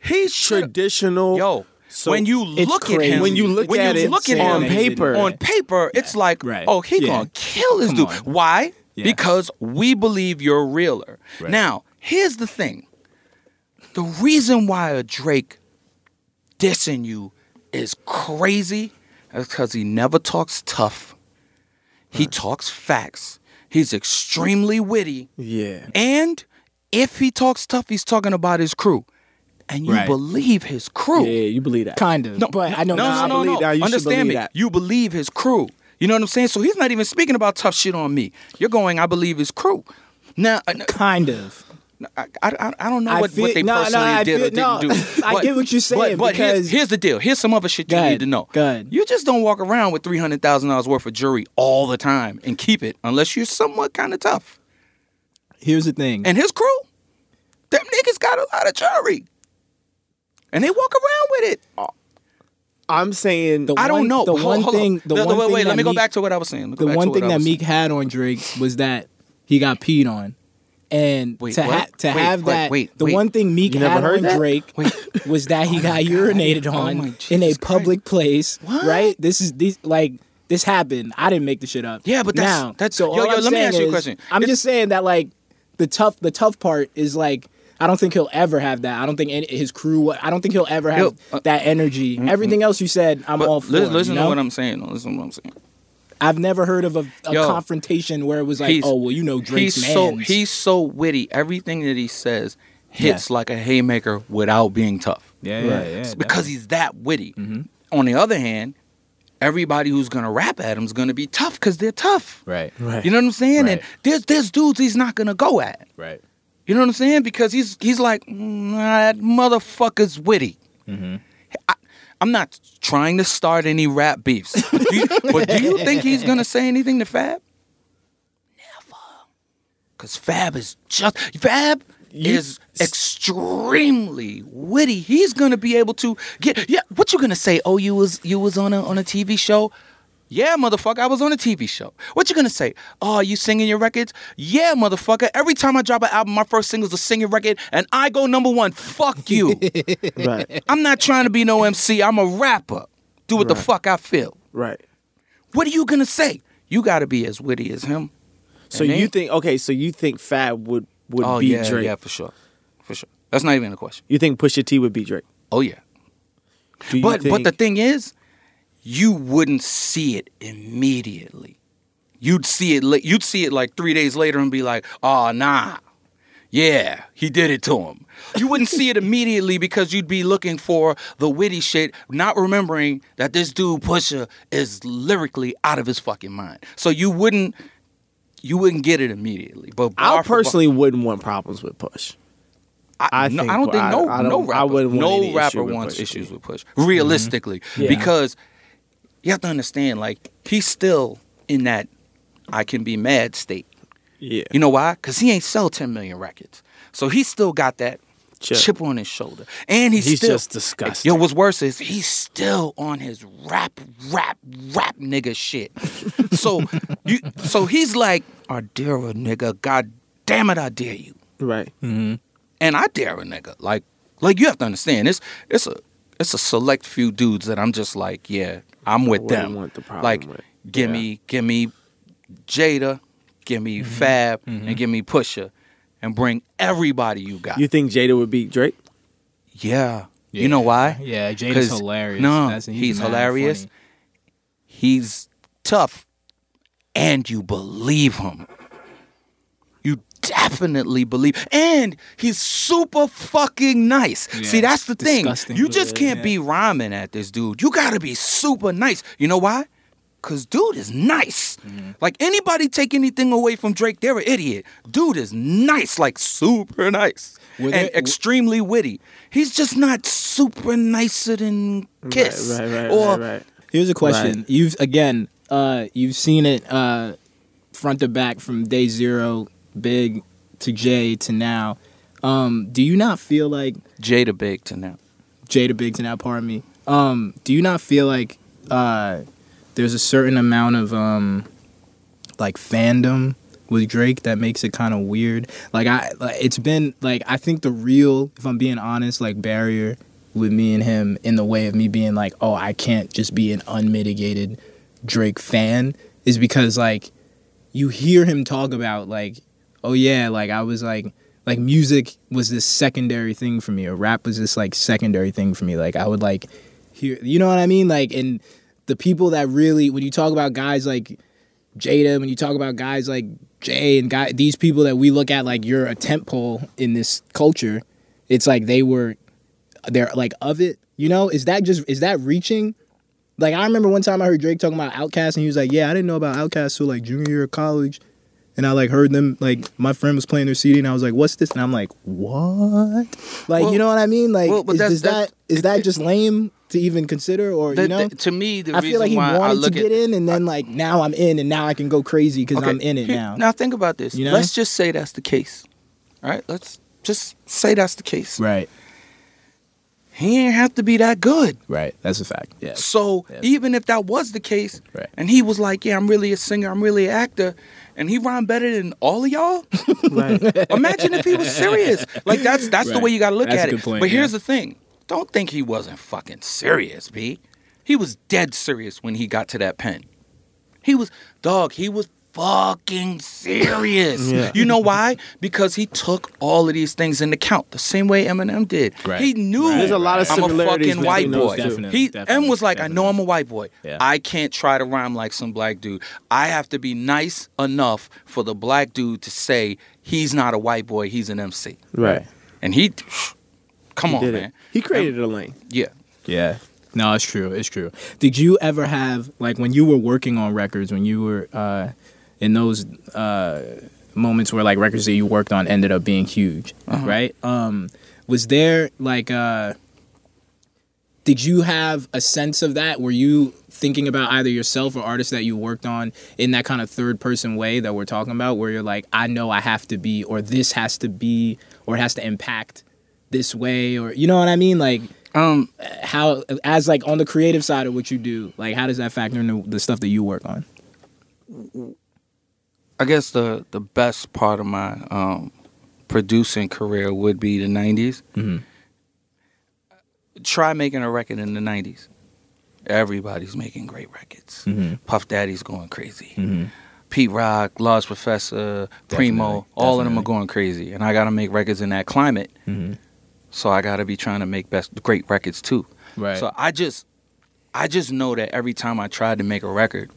He's traditional. yo. So when you look at him, when you look when at you it look at on him paper, on paper, it's like, Right. oh, he Yeah. gonna kill this Come dude. on. Why? Yeah. Because we believe you're realer. Right. Now, here's the thing: the reason why a Drake dissing you is crazy is because he never talks tough. He talks facts. He's extremely witty. yeah, And if he talks tough, he's talking about his crew. And you Right. believe his crew. yeah, you believe that? kind of. No, but I know No, not. no, no, believe no. that. You should Understand believe me. that. You believe his crew. You know what I'm saying? So he's not even speaking about tough shit on me. You're going, I believe his crew. Now, uh, Kind of. I, I, I don't know I what, feel- what they no, no, personally I did or feel- didn't no, do. I get what you're saying, But, but here's, because- here's the deal. Here's some other shit Go you ahead, need to know. go ahead. You just don't walk around with three hundred thousand dollars worth of jewelry all the time and keep it unless you're somewhat kind of tough. Here's the thing. And his crew, them niggas got a lot of jewelry, and they walk around with it. I'm saying The I don't one- know. the Hold- one hold on. thing- the No, no, one wait, thing wait. Let me go back to what I was saying. Let me the one thing that Meek saying. had on Drake was that he got peed on. And Wait, to, ha- to Wait, have wait, that, wait, the wait. one thing Meek You never had heard on that? Drake Wait. was that he got urinated oh on my in a Jesus public place. What? Right? This is these like this happened. I didn't make the shit up. Yeah, but that's- now, that's- so yo, yo, I'm let me ask you a question. I'm It's- just saying that like the tough the tough part is like I don't think he'll ever have that. I don't think any, his crew. I don't think he'll ever have He'll- uh, that energy. Everything else you said, I'm But all for. listen, listen you to what I'm saying. though. Listen to what I'm saying. I've never heard of a, a Yo, confrontation where it was like, oh well, you know Drake's he's man. so he's so witty. Everything that he says hits like a haymaker without being tough. yeah, Right. It's because he's that witty. Mm-hmm. On the other hand, everybody who's gonna rap at him is gonna be tough because they're tough. right, right. You know what I'm saying? Right. And there's there's dudes he's not gonna go at. right. You know what I'm saying? Because he's he's like "Mm, that motherfucker's witty. Mm-hmm. I, I'm not trying to start any rap beefs, but do, you, but do you think he's gonna say anything to Fab? Never, because Fab is just Fab is extremely witty. He's gonna be able to get yeah. What you gonna say? Oh, you was you was on a on a TV show. Yeah, motherfucker, I was on a TV show. What you gonna say? Oh, you singing your records? Yeah, motherfucker. Every time I drop an album, my first single's a singing record, and I go number one. Fuck you. right, I'm not trying to be no MC. I'm a rapper. Do what the fuck I feel. right. What are you gonna say? You gotta be as witty as him. So And you then- think okay? So you think Fab would would Oh beat yeah, Drake? yeah, for sure, for sure. That's not even a question. You think Pusha T would beat Drake? Oh yeah. But think, but the thing is, you wouldn't see it immediately. You'd see it. You'd see it like three days later and be like, "Oh nah, yeah, he did it to him." You wouldn't see it immediately because you'd be looking for the witty shit, not remembering that this dude Pusha is lyrically out of his fucking mind. So you wouldn't. You wouldn't get it immediately, but I for bar- personally wouldn't want problems with Push. I, I no, think- I don't think no I no don't- I rapper, wouldn't want no rapper wants issues with Push mm-hmm. realistically Yeah. because you have to understand like he's still in that I can be mad state. Yeah, You know why? Because he ain't sell 10 million records, so he still got that Chip. chip, on his shoulder, and he's, He's still just disgusting. Yo, what's worse is he's still on his rap, rap, rap nigga shit. so you, so he's like, I dare a nigga, god damn it, I dare you right. Mm-hmm. and I dare a nigga. Like, like you have to understand, it's it's a it's a select few dudes that I'm just like, yeah, I'm with wouldn't them. want the problem like, with. give Yeah. me, give me Jada, give me mm-hmm. Fab, and mm-hmm. give me Pusha, and bring everybody you got. You think Jada would beat Drake? yeah. you know why? Yeah, Jada's hilarious. No, That's- he's, mad hilarious. funny. He's tough, and you believe him. You definitely believe, and he's super fucking nice. Yeah, See, that's the thing. disgusting. You just can't yeah. be rhyming at this dude. You gotta be super nice. You know why? Cause dude is nice. Mm-hmm. Like anybody take anything away from Drake, they're an idiot. Dude is nice, like super nice. Were and there- extremely witty. He's just not super nicer than Kiss. Right, right, right, or right, right. Here's a question. Right. You've again, uh, you've seen it uh, front to back from day zero, big to Jay to now. Um, do you not feel like Jada Big to now. J to big to now? Pardon me. Um, do you not feel like uh, there's a certain amount of um, like fandom with Drake that makes it kind of weird? Like I, like, it's been like I think the real, if I'm being honest, like barrier with me and him in the way of me being like, oh, I can't just be an unmitigated Drake fan is because like you hear him talk about like, oh yeah, like I was like like music was this secondary thing for me, or rap was this like secondary thing for me. Like I would like hear you know what I mean? Like and the people that really when you talk about guys like Jada, when you talk about guys like Jay and guy these people that we look at like you're a tent pole in this culture, it's like they were they're like of it. You know, is that just is that reaching? Like I remember one time I heard Drake talking about Outkast and he was like, "Yeah, I didn't know about Outkast till like junior year of college." And I like heard them like my friend was playing their CD and I was like, "What's this?" And I'm like, "What?" Like Well- you know what I mean? Like well, is, is that that's- that just lame to even consider or The- you know? the- to me, the I reason feel like he wanted to get at in and then like now I'm in and now I can go crazy because Okay, I'm in it here- now. Now think about this. You know? Let's just say that's the case. All right, let's just say that's the case. Right. He ain't have to be that good. Right. That's a fact. Yeah. So Yes. even if that was the case, Right. and he was like, "Yeah, I'm really a singer. I'm really an actor," and he rhymed better than all of y'all. Right. Imagine if he was serious. Like that's that's the way you got to look That's at it. point, but here's the thing: don't think he wasn't fucking serious, b. He was dead serious when he got to that pen. He was dog. He was fucking serious. Yeah. You know why? Because he took all of these things into account the same way Eminem did. Right. He knew Right, There's a lot of I'm a fucking white boy. Definitely, He definitely, M was like, I know. I'm a white boy. Yeah. I can't try to rhyme like some black dude. I have to be nice enough for the black dude to say he's not a white boy. He's an MC. Right. And he, come He on, man. it. He created a lane. Yeah. Yeah. No, it's true. It's true. Did you ever have like when you were working on records, when you were uh, in those uh, moments where like records that you worked on ended up being huge, right? Um, was there like uh, did you have a sense of that? Were you thinking about either yourself or artists that you worked on in that kind of third person way that we're talking about, where you're like, I know I have to be, or this has to be, or it has to impact this way, or you know what I mean? Like, Um, how as like on the creative side of what you do like how does that factor into the stuff that you work on I guess the the best part of my um, producing career would be the '90s. Mhm. Try making a record in the '90s. Everybody's making great records. Mhm. Puff Daddy's going crazy. mm-hmm. Pete Rock, Large Professor, Primo, Definitely, all of them are going crazy, and I got to make records in that climate. Mm-hmm. So I got to be trying to make best great records too. right So I just I just know that every time I tried to make a record,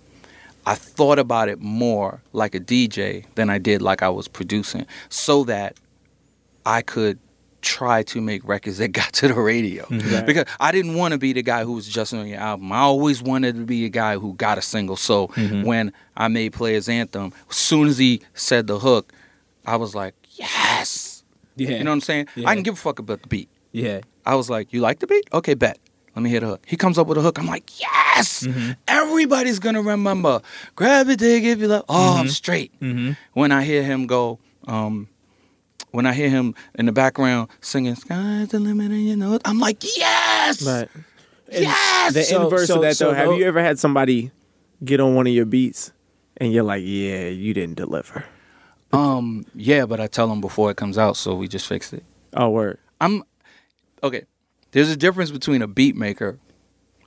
I thought about it more like a DJ than I did like I was producing so that I could try to make records that got to the radio. Right. Because I didn't want to be the guy who was just on your album. I always wanted to be a guy who got a single. So Mhm. when I made Players Anthem, as soon as he said the hook, I was like, yes. yeah You know what I'm saying? Yeah. I can give a fuck about the beat. yeah I was like, "You like the beat? Okay, bet. Let me hear the hook." He comes up with a hook. I'm like, "Yes! Mhm. Everybody's gonna remember. Grab it, dig if you love. Oh, I'm straight." mm-hmm. When I hear him go, um, when I hear him in the background singing "Sky's the limit," and you know, it," I'm like, "Yes! Right. Yes!" The So- inverse so- of that so though, have you ever had somebody get on one of your beats and you're like, yeah, you didn't deliver? um, yeah, but I tell them before it comes out, so we just fixed it. Oh, word. I'm okay. There's a difference between a beat maker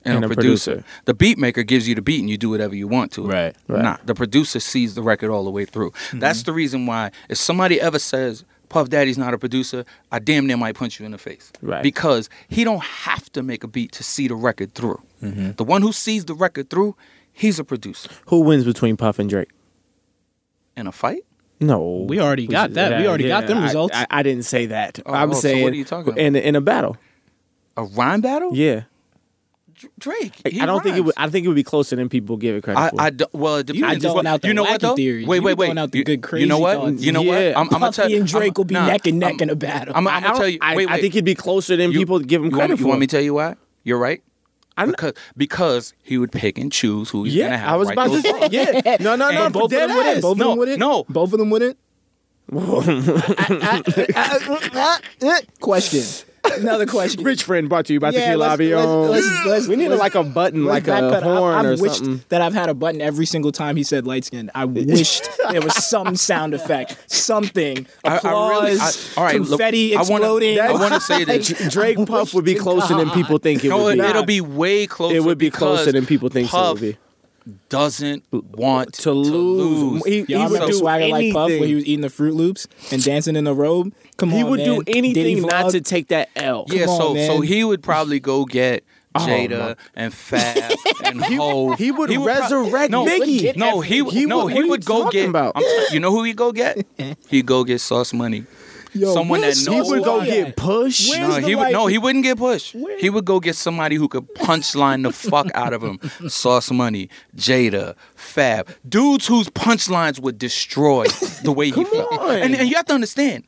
and, And a, a producer. producer. The beat maker gives you the beat and you do whatever you want to. it. Right. Right. Nah, the producer sees the record all the way through. That's the reason why if somebody ever says Puff Daddy's not a producer, I damn near might punch you in the face. Right. Because he don't have to make a beat to see the record through. Mm-hmm. The one who sees the record through, he's a producer. Who wins between Puff and Drake? In a fight? No, We already got that. We already got them results. I, I didn't say that. Oh, I'm oh, so saying what are you talking about? in in a battle. A rhyme battle? Yeah, Drake. he I don't think it would. I think it would be closer than people give it credit I, for. I do, well, it You depends. be throwing out the you know what though? theories. Wait, wait, be wait. throwing out the you, good, you crazy know what? thoughts. You know Yeah. what? I'm, I'm gonna Puffy tell and Drake I'm- will be nah, neck and neck I'm- in a battle. I'm, I I'm gonna tell you. I, Wait, I think it'd be closer than You- people give him You want, credit me, for. you want me to tell you why? You're right. I know- because because he would pick and choose who he's yeah, gonna have. I was about to say. Yeah, no, no, no. Both of them wouldn't. Both of No, them wouldn't. no. Both of them wouldn't. question. Another question. Rich friend brought to you by Tequila let's- Lobby. let's- let's- let's- we need let's- like a button, like a backpedal. I- horn I've or wished something. that I've had a button every single time he said light skin. I wished there was some sound effect, something, I- applause, I really- I- all right, confetti I wanna- exploding. I wanna say this. Drake Puff would be wish to closer than people think it No, would be. it'll be way closer. It would be closer than people think so it Puff would be. doesn't want To lose. He, he Y'all would remember do Swagger like Puff when anything. he was eating the Fruit Loops and dancing in the robe? Come He on, would do man. Diddy anything not to take that L. Yeah, Come so on, so he would probably go get Oh, Jada my- and Fab and Hov. he would prob- resurrect no, Biggie. No, he, He no would- he are would you go talking get. about? I'm t- you know who he go get? He'd go get Sauce Money. someone that where's- He knows. would go why? get pushed. Where's No, the, he would like- no, he wouldn't get pushed. Where- He would go get somebody who could punchline the fuck out of him. Sauce Money, Jada, Fab, dudes whose punchlines would destroy the way he felt. And, and you have to understand,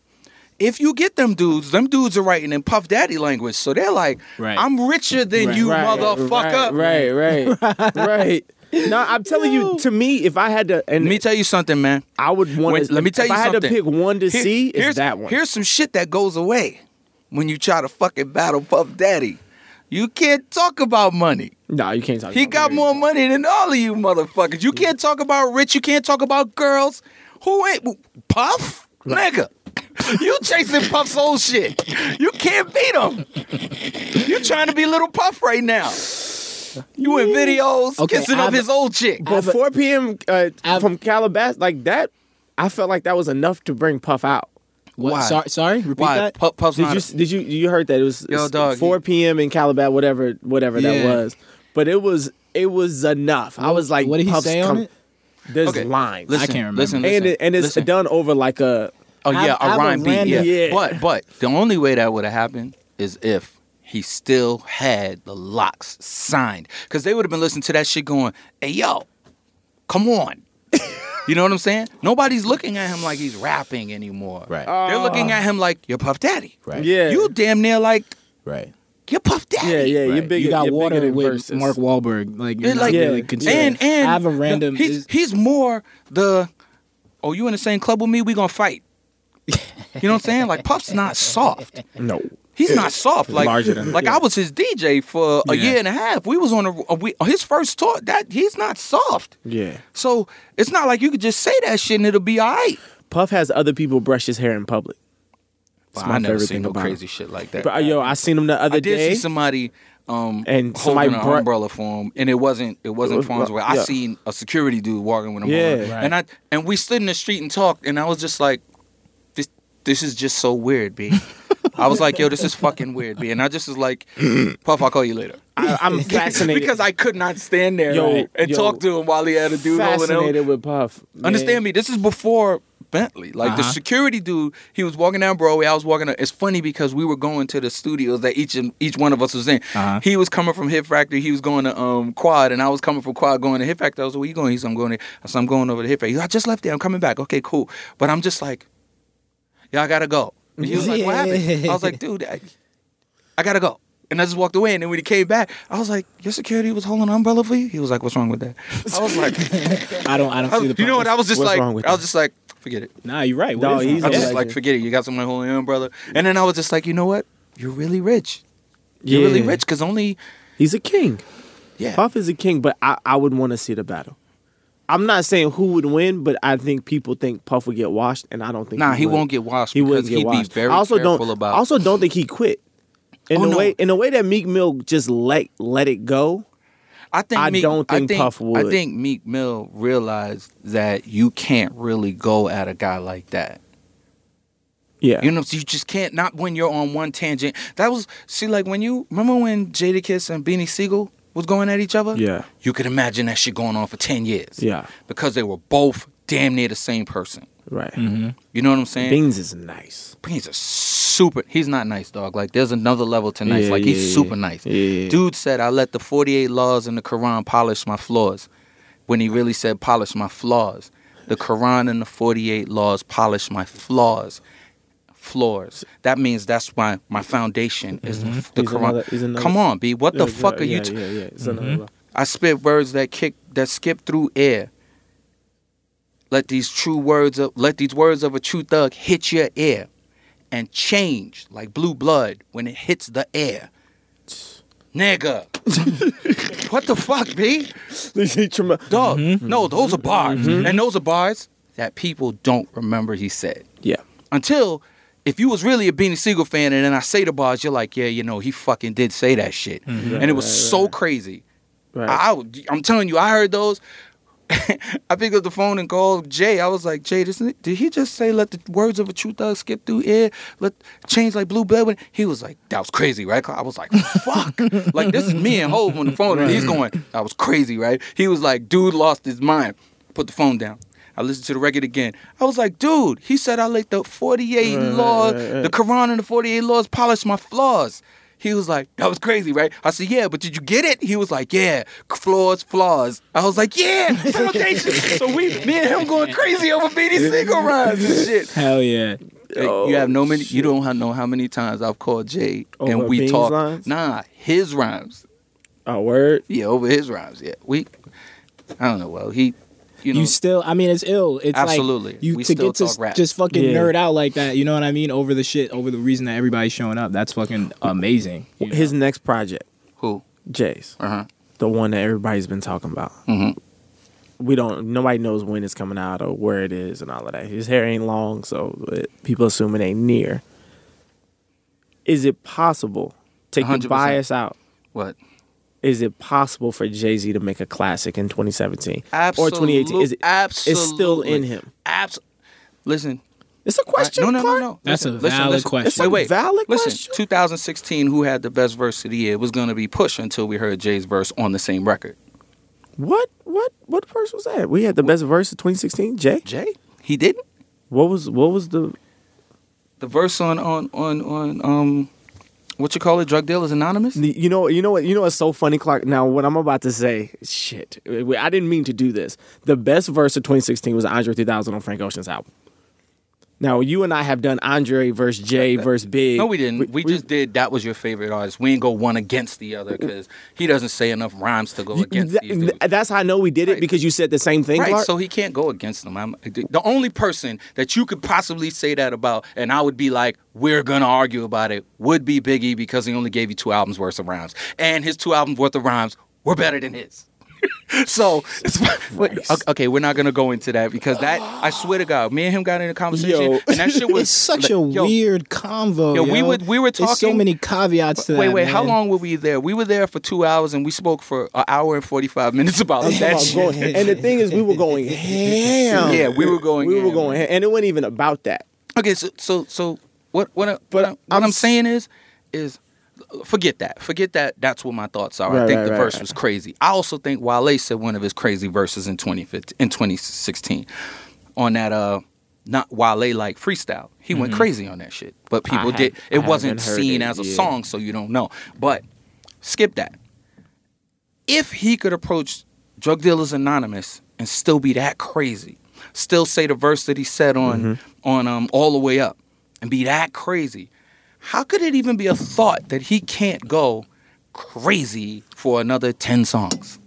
if you get them dudes, them dudes are writing in Puff Daddy language, so they're like, Right. "I'm richer than Right, you, Right, motherfucker." Right, right, right. right. No, I'm telling you. To me, if I had to, and Let me tell you something, man. I would want. Wait, to, let me tell if you I had something. to pick one to Here- see, here's, it's that one. Here's some shit that goes away when you try to fucking battle Puff Daddy. You can't talk about money. no, you can't talk. He about got me. more money than all of you motherfuckers. You can't talk about rich. You can't talk about girls. Who ain't Puff? Nigga. You chasing Puff's old shit. You can't beat him. You trying to be little Puff right now. You in videos Okay, kissing up I've- his old chick. But 4 p.m. Uh, from Calabasas, like that, I felt like that was enough to bring Puff out. What? Why? Sorry, sorry. Repeat Why? that. Puff, Puff's Did not. you did you you heard that it was Yo, dog, 4 p.m. in Calabasas, whatever whatever that was. But it was it was enough. I was like, what did he Puff's say on come- it? There's Okay, lines, listen, I can't remember. Listen, and it, and it's listen. done over like a Oh Have- yeah, a have a rhyme beat. Yeah. Yeah. but but the only way that would have happened is if he still had the LOX signed, because they would have been listening to that shit, going, "Hey yo, come on." you know what I'm saying? Nobody's looking at him like he's rapping anymore. Right. They're looking at uh. him like you're Puff Daddy. Right. yeah. You damn near like Right. you're Puff Daddy. yeah, yeah. You're Right. bigger. you got you're water bigger than with verses. Mark Wahlberg. Like you're It's not like- really Yeah. considering. and I have a random. He's he's more the. Oh, you in the same club with me? We gonna fight. You know what I'm saying? Like Puff's not soft. No. He's not soft. Like, Larger than- like yeah. I was his DJ for a Yeah. year and a half. We was on a, a we, his first tour. That he's not soft. Yeah. So it's not like you could just say that shit and it'll be all right. Puff has other people brush his hair in public. It's But my I never seen no crazy him. shit like that. But uh, yo, I seen him the other I did day. see somebody um And holding somebody an brought- umbrella for him, and it wasn't it wasn't was- Fonz where I seen a security dude walking with him. Yeah. holding. Right. and I and we stood in the street and talked, and I was just like, this is just so weird, b. I was like, yo, this is fucking weird, b. And I just was like, Puff, I'll call you later. I, I'm fascinated because I could not stand there Yo, and yo, talk to him while he had a dude over there. fascinated with Puff. man. Understand me? This is before Bentley. Like the Uh-huh. security dude, he was walking down Broadway. I was walking. It's funny because we were going to the studios that each and each one of us was in. Uh-huh. He was coming from Hit Factory. He was going to um Quad, and I was coming from Quad going to Hit Factory. I was like, "Where you going?" He's, "I'm going." To, I said, "I'm going over to Hit Factory." He's, "I just left there. I'm coming back." Okay, cool. But I'm just like, "Yeah, I gotta go." And he was like, "What happened?" I was like, "Dude, I, I gotta go." And I just walked away. And then when he came back, I was like, "Your security was holding an umbrella for you?" He was like, "What's wrong with that?" I was like, I don't. I don't I see was- the. you know what? I was just What's like, wrong with I was just like, forget it. Nah, you're right. What No, is he's I wrong? was just like, forget it. You got someone holding your umbrella. And then I was just like, you know what? You're really rich. You're really rich because only, He's a king. yeah. Puff is a king, but I, I would want to see the battle. I'm not saying who would win, but I think people think Puff would get washed, and I don't think. Nah, he would. won't get washed He because wouldn't get he'd washed. be very I also don't. about. Also don't think he quit. In Oh, the no. way, in the way that Meek Mill just let let it go. I think I Meek, don't think I think, Puff would. I think Meek Mill realized that you can't really go at a guy like that. Yeah, You know, so you just can't. Not when you're on one tangent. That was see, like when you remember when Jadakiss and Beanie Sigel was going at each other. yeah, You could imagine that shit going on for ten years. yeah. Because they were both damn near the same person. Right. Mm-hmm. You know what I'm saying? Beans is nice. He's a super. He's not nice, dog. Like there's another level to nice. Yeah, like he's yeah, super nice. Yeah. Dude said, "I let the 48 laws in the Quran polish my flaws," when he really said, "Polish my flaws." The Quran and the 48 laws polish my flaws. Floors. That means that's why my foundation is the, mm-hmm. the Mm-hmm. He's Quran. another- Come on, B. What the Yeah, fuck yeah, are you? T- yeah, yeah. Mm-hmm. Level. I spit words that kick that skip through air. Let these true words of let these words of a true thug hit your ear and change like blue blood when it hits the air. Nigga. what the fuck, B? Dog. Mm-hmm. No, those are bars. And those are bars that people don't remember he said. Yeah. Until if you was really a Beanie Sigel fan and then I say the bars, you're like, yeah, you know, he fucking did say that shit. Mm-hmm. and it was so crazy. Right. I, I, I'm telling you, I heard those. I picked up the phone and called Jay. I was like, Jay, this, did he just say let the words of a true thug uh, skip through air, let change like blue blood? when-" He was like, that was crazy, right? I was like, fuck. like this is me and Hov on the phone, and he's going, that was crazy, right? He was like, dude lost his mind. Put the phone down. I listened to the record again. I was like, dude, he said I let the 48 Right, right, laws, right, right. the Quran and the 48 laws polish my flaws. He was like, that was crazy, right? I said, yeah, but did you get it? He was like, yeah, flaws, flaws. I was like, yeah, simultaneous. so we, me and him going crazy over Beanie Sigel rhymes and shit. Hell yeah. Hey, you oh, have no many. You don't have know how many times I've called Jay and we Beans talk. lines? Nah, his rhymes. Oh, word. Yeah, over his rhymes. Yeah, we. I don't know. Well, he, you know, You still, I mean, it's ill. It's Absolutely. like you We to still get to talk s- rap. just fucking Yeah. nerd out like that. You know what I mean? Over the shit, over the reason that everybody's showing up. That's fucking amazing. you know? His next project, who? Jay's, Uh huh. the one that everybody's been talking about. Mhm. We don't. Nobody knows when it's coming out or where it is and all of that. His hair ain't long, so it, people assume it ain't near. Is it possible? Take 100%. bias out. What? Is it possible for Jay Z to make a classic in 2017 Absolutely. or 2018? Is it? Absolutely. It's still in him. Abs- Listen. It's a question. no, no, no, Clark. no. That's Listen, a listen, valid listen. question. It's a Wait, wait. valid listen, question. 2016, who had the best verse of the year was going to be Push until we heard Jay's verse on the same record. What? What? What verse was that? We had the best verse of 2016. Jay. Jay? He didn't? What was? What was the? The verse on on on on um what you call it? Drug Dealers Anonymous? You know, you know what? You know what's so funny, Clark. Now, what I'm about to say, shit, I didn't mean to do this. The best verse of 2016 was Andre 3000 on Frank Ocean's album. Now, you and I have done Andre versus Jay versus Big. No, we didn't. We, just did. That was your favorite artist. We ain't go one against the other because he doesn't say enough rhymes to go against Th- these dudes. th- that's how I know we did it Right. because you said the same thing, Right, Clark. so he can't go against them. I'm, the only person that you could possibly say that about, and I would be like, we're gonna argue about it, would be Biggie because he only gave you two albums worth of rhymes, and his two albums worth of rhymes were better than his. so, it's, okay, we're not gonna go into that because that, I swear to God, me and him got in a conversation, Yo. and that shit was it's such a yo, weird convo. yo, Yo, we would- we were There's so many caveats to Wait, that. wait, how man. long were we there? We were there for two hours and we spoke for an hour and 45 minutes about I'm that about shit. and the thing is, we were going ham. Yeah, we were going We were going ham, and it wasn't even about that. Okay, so so so what what I, But what, I, what I'm I'm, saying is is forget that. Forget that. That's what my thoughts are. I think right, the right, verse right. was crazy. I also think Wale said one of his crazy verses in 2015 in 2016 on that uh not Wale like freestyle. He went crazy on that shit. But people ha- did I it wasn't seen it, as a yeah. song, so you don't know. But skip that. If he could approach Drug Dealers Anonymous and still be that crazy, still say the verse that he said on Mm-hmm. on um all the way up and be that crazy, how could it even be a thought that he can't go crazy for another 10 songs?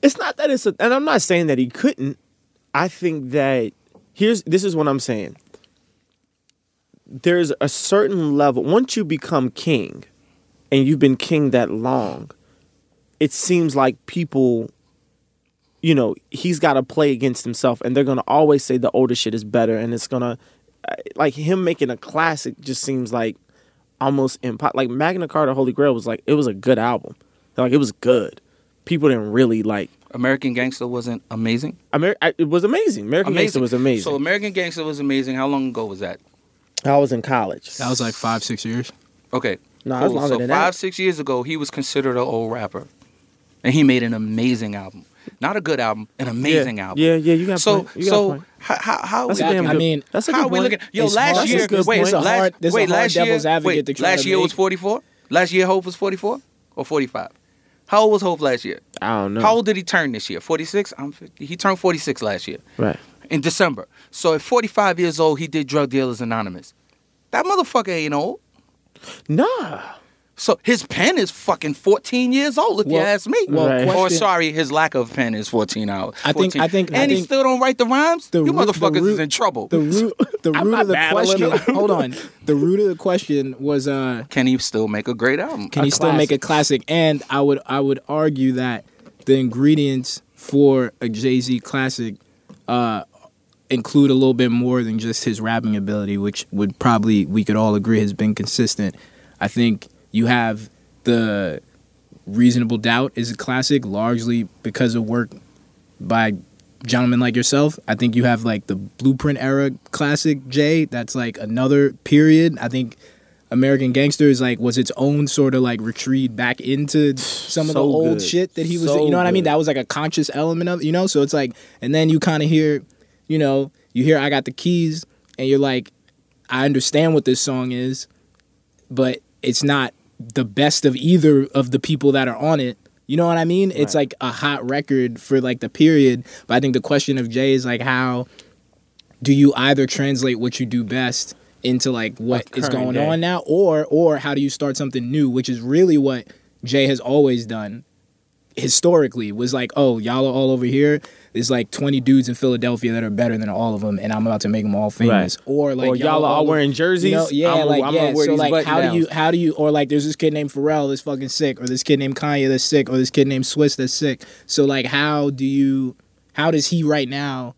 It's not that it's a, and I'm not saying that he couldn't. I think that here's this is what I'm saying. There's a certain level once you become king, and you've been king that long, it seems like people, you know, he's got to play against himself, and they're gonna always say the older shit is better, and it's gonna, uh, like him making a classic just seems like almost impo- like Magna Carta Holy Grail was like it was a good album, like it was good. People didn't really like American Gangster wasn't amazing. Amer- I, it was amazing. American Gangster was amazing. So American Gangster was amazing. How long ago was that? I was in college. That was like five, six years. Okay. No, it was longer so than five, that. six years ago, he was considered an old rapper, and he made an amazing album. Not a good album, an amazing yeah. album. Yeah, yeah, you got So, point. You got so how how how That's we a damn I mean, that's a how good are we looking? Yo, It's last hard- year, that's wait, point. It's a last, hard- wait, last year, wait, last year was 44. Last year, Hov was 44 or 45. How old was Hov last year? I don't know. How old did he turn this year? 46. I'm 50. He turned 46 last year Right. in December. So at 45 years old, he did Drug Dealers Anonymous. That motherfucker ain't old. Nah. So his pen is fucking 14 years old, if you ask me. well, Right. Or sorry, his lack of pen is 14 hours. I think- 14. I think- I and he still don't write the rhymes. the you root- the motherfuckers is in trouble. The root, the root of the question. hold on. The root of the question was, uh, Can he still make a great album? can he still make a classic? And I would, I would argue that the ingredients for a Jay Z classic uh, include a little bit more than just his rapping ability, which would probably we could all agree has been consistent. I think you have the Reasonable Doubt is a classic largely because of work by gentlemen like yourself. I think you have like the Blueprint era classic Jay. That's like another period. I think American Gangster is like was its own sort of like retreat back into some of the So old good. shit that he was. So you know what I mean? That was like a conscious element of you know. So it's like, and then you kind of hear you know, you hear I got the keys and you're like, I understand what this song is, but it's not the best of either of the people that are on it. You know what I mean? It's like a hot record for like the period. But I think the question of Jay is like how do you either translate what you do best into like what is going day. on now or or how do you start something new, which is really what Jay has always done historically was like, oh, y'all are all over here. There's like 20 dudes in Philadelphia that are better than all of them, and I'm about to make them all famous. Or like or y'all are all wearing jerseys. you know, yeah, I'm, like I'm yeah. So like, how do you how do you or like there's this kid named Pharrell that's fucking sick, or this kid named Kanye that's sick, or this kid named Swizz that's sick. So like, how do you how does he right now?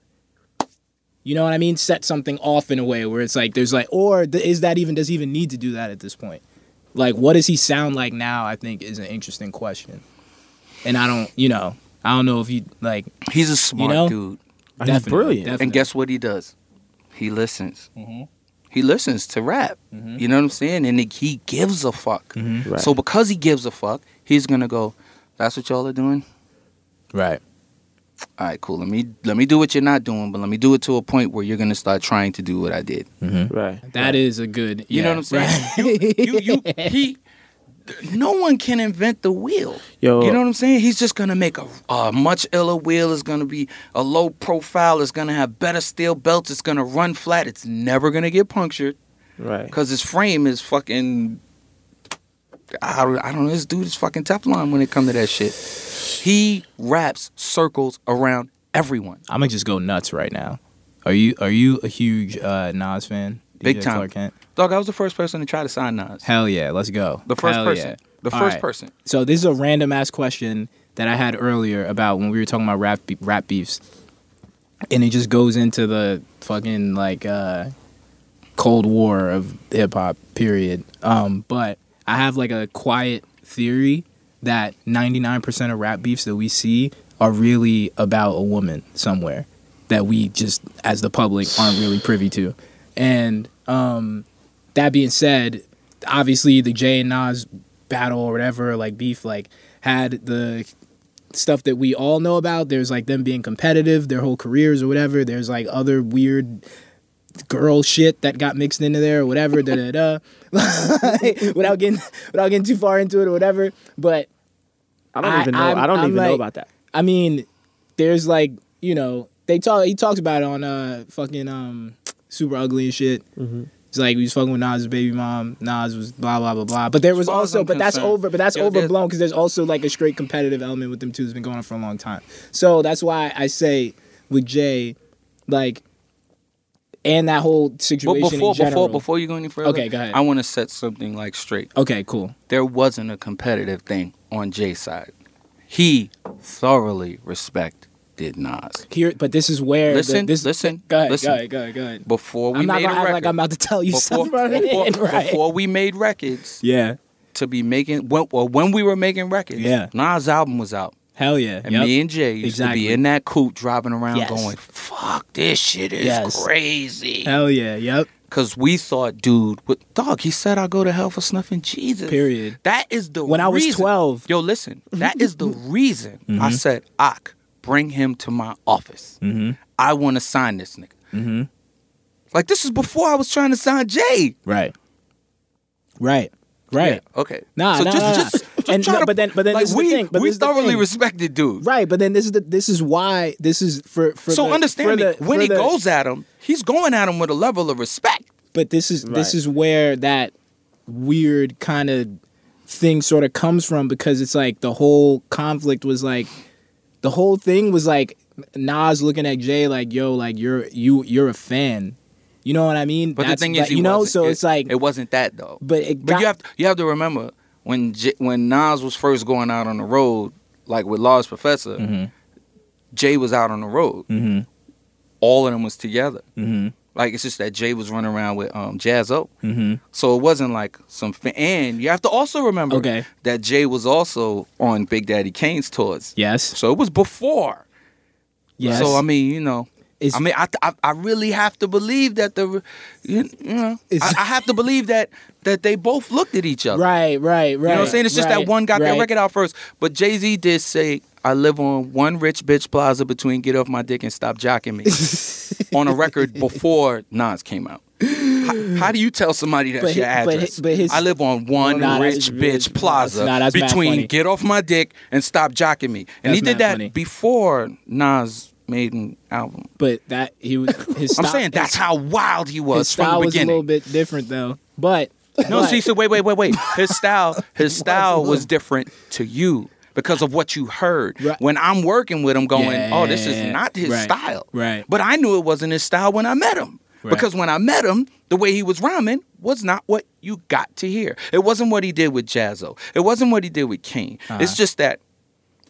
You know what I mean? Set something off in a way where it's like there's like, or th- is that even does he even need to do that at this point? Like, what does he sound like now? I think is an interesting question, and I don't, you know, I don't know if you like. He's a smart know? dude. He's brilliant. definitely. And guess what he does? He listens. Mhm. He listens to rap. Mhm. You know what I'm saying? And he gives a fuck. Mhm. Right. So because he gives a fuck, he's gonna go. That's what y'all are doing. right? All right, cool. Let me let me do what you're not doing, but let me do it to a point where you're gonna start trying to do what I did. right. That is a good. You know what I'm saying? right. You, you, you, he. No one can invent the wheel. Yo, You know what I'm saying? He's just gonna make a, a much iller wheel. It's gonna be a low profile. It's gonna have better steel belts. It's gonna run flat. It's never gonna get punctured right. because his frame is fucking. I, don't- I don't know. This dude is fucking Teflon when it comes to that shit. He wraps circles around everyone. I'm gonna just go nuts right now. Are you are you a huge uh, Nas fan? Big DJ time. Clark Kent? Dog, I was the first person to try to sign Nas. Hell yeah, let's go. The first Hell person. yeah. The All first right. person. So this is a random ass question that I had earlier about when we were talking about rap be- rap beefs, and it just goes into the fucking like uh, Cold War of hip hop period. Um, but I have like a quiet theory that 99% of rap beefs that we see are really about a woman somewhere that we just as the public aren't really privy to. And um, that being said, obviously the Jay and Nas battle or whatever, like beef, like had the stuff that we all know about. There's like them being competitive, their whole careers or whatever. There's like other weird girl shit that got mixed into there or whatever. da da da. without getting without getting too far into it or whatever. But I don't I- even know. I'm- I don't I'm even know about that. I mean, there's like you know they talk. He talks about it on uh fucking um super ugly and shit. Mm-hmm. It's like we was fucking with Nas' baby mom. Nas was blah blah blah blah. But there was As far as also, I'm but that's over. But that's Yo, overblown because there's also like a straight competitive element with them too. It's been going on for a long time. So that's why I say with Jay, like, and that whole But situation before in general. before before you go any further, Okay, go ahead. I want to set something like straight. okay, cool. There wasn't a competitive thing on Jay's side. He thoroughly respected Nas. Here, but this is where the- Listen, this, listen, Go ahead, listen. go ahead, go ahead, go ahead. Before we I'm not made gonna a act record, like I'm about to tell you before, something before, right? before we made records yeah, to be making when, well, when we were making records, Yeah. Nas album was out. hell yeah. And Yep. me and Jay used Exactly. to be in that coupe driving around Yes. going, fuck, this shit is Yes. crazy. Hell yeah. Yep. Because we thought, dude, what, dog, he said I'll go to hell for snuffing Jesus. Period. That is the When I was 12. Yo, listen, that is the reason I Mhm. said, Ak, bring him to my office. Mm-hmm. I want to sign this nigga. Mm-hmm. Like, this is before I was trying to sign Jay. Right. Right. Right. Yeah, okay. Nah, so nah, just, nah, nah. just, just And try no, to- but then- but then like, this is the we, thing, but we this thoroughly thing. respected dude. Right. But then this is the this is why this is for for So the, understand for me. the- when he the- goes at him, he's going at him with a level of respect. But this is this is where that weird kind of thing sort of comes from because it's like the whole conflict was like the whole thing was like Nas looking at Jay like yo like you're you you're a fan. You know what I mean? But That's- the thing is, you know, so It- it's like it wasn't that though. but it But you have you have to remember when J- when Nas was first going out on the road, like with Large Professor, Mhm. Jay was out on the road. Mhm. All of them was together. Mhm. Like it's just that Jay was running around with um, Jaz-O, Mhm. so it wasn't like some. Fa- and you have to also remember Okay. that Jay was also on Big Daddy Kane's tours, Yes. so it was before. Yes. So I mean, you know, It's- I mean, I, I I really have to believe that the, you, know, I, I have to believe that that they both looked at each other. Right, right, right. You know what I'm saying? It's just right, that one got right. that record out first. But Jay Z did say, "I live on one rich bitch plaza between get off my dick and stop jocking me." on a record before Nas came out. How, how do you tell somebody that's But your hi- but hi- address? but his- I live on one Nah, rich bitch plaza Nah, between get off my dick and stop jocking me. And That's he did that funny. before Nas made an album. But that he was his. I'm saying that's his, how wild he his was from style was a little bit different though. But No, but- see, so wait, wait, wait, wait. His style, his style was different to you because of what you heard. Right. When I'm working with him, going, "Oh, this is not his Right. style." Right. But I knew it wasn't his style when I met him. Right. Because when I met him, the way he was rhyming was not what you got to hear. It wasn't what he did with Jaz-O. It wasn't what he did with King. It's uh-huh. just that,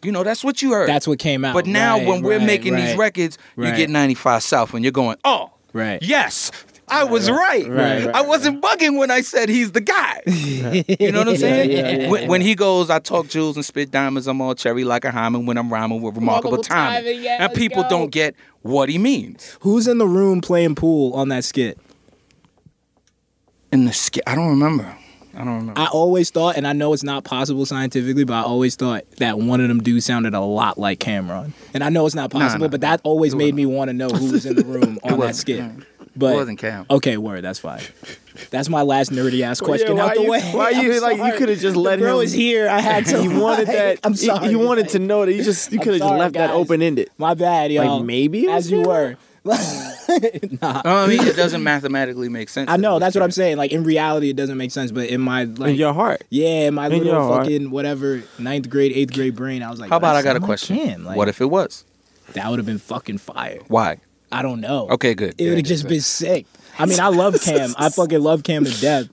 you know, that's what you heard. That's what came out. But now Right, when we're right, making these right, records, you get 95 South and you're going, oh, Right. yes, I was right. Right, I wasn't bugging when I said he's the guy. You know what I'm saying? yeah, yeah, when, when he goes, I talk jewels and spit diamonds. I'm all cherry like a hymen when I'm rhyming with remarkable, Remarkable timing. timing, yeah, and people go. don't get what he means. Who's in the room playing pool on that skit? In the skit, I don't remember. I don't remember. I always thought, and I know it's not possible scientifically, but I always thought that one of them dudes sounded a lot like Cam'ron. And I know it's not possible, nah, but that always made me want to know who was in the room on that skit. it But wasn't Cam. okay, word, that's fine. That's my last nerdy ass question yeah, out the you- way. why you- I'm like, you coulda just The let bro him- is here. I had to. He wanted that. I'm sorry. He, wanted guys. to know that. You just you could have just sorry, left that open ended. My bad, y'all. Like maybe it as you were. nah, I mean, it doesn't mathematically make sense. I know that's what I'm saying. Like in reality, it doesn't make sense, but in my like, in your heart. yeah, in my in little your heart. fucking whatever ninth grade, eighth grade brain, I was like, How about I got a question? Cam. Like, what if it was? that would have been fucking fire? Why? I don't know. Okay, good. It Yeah, would have just yeah. been sick. I mean, I love Cam. I fucking love Cam to death.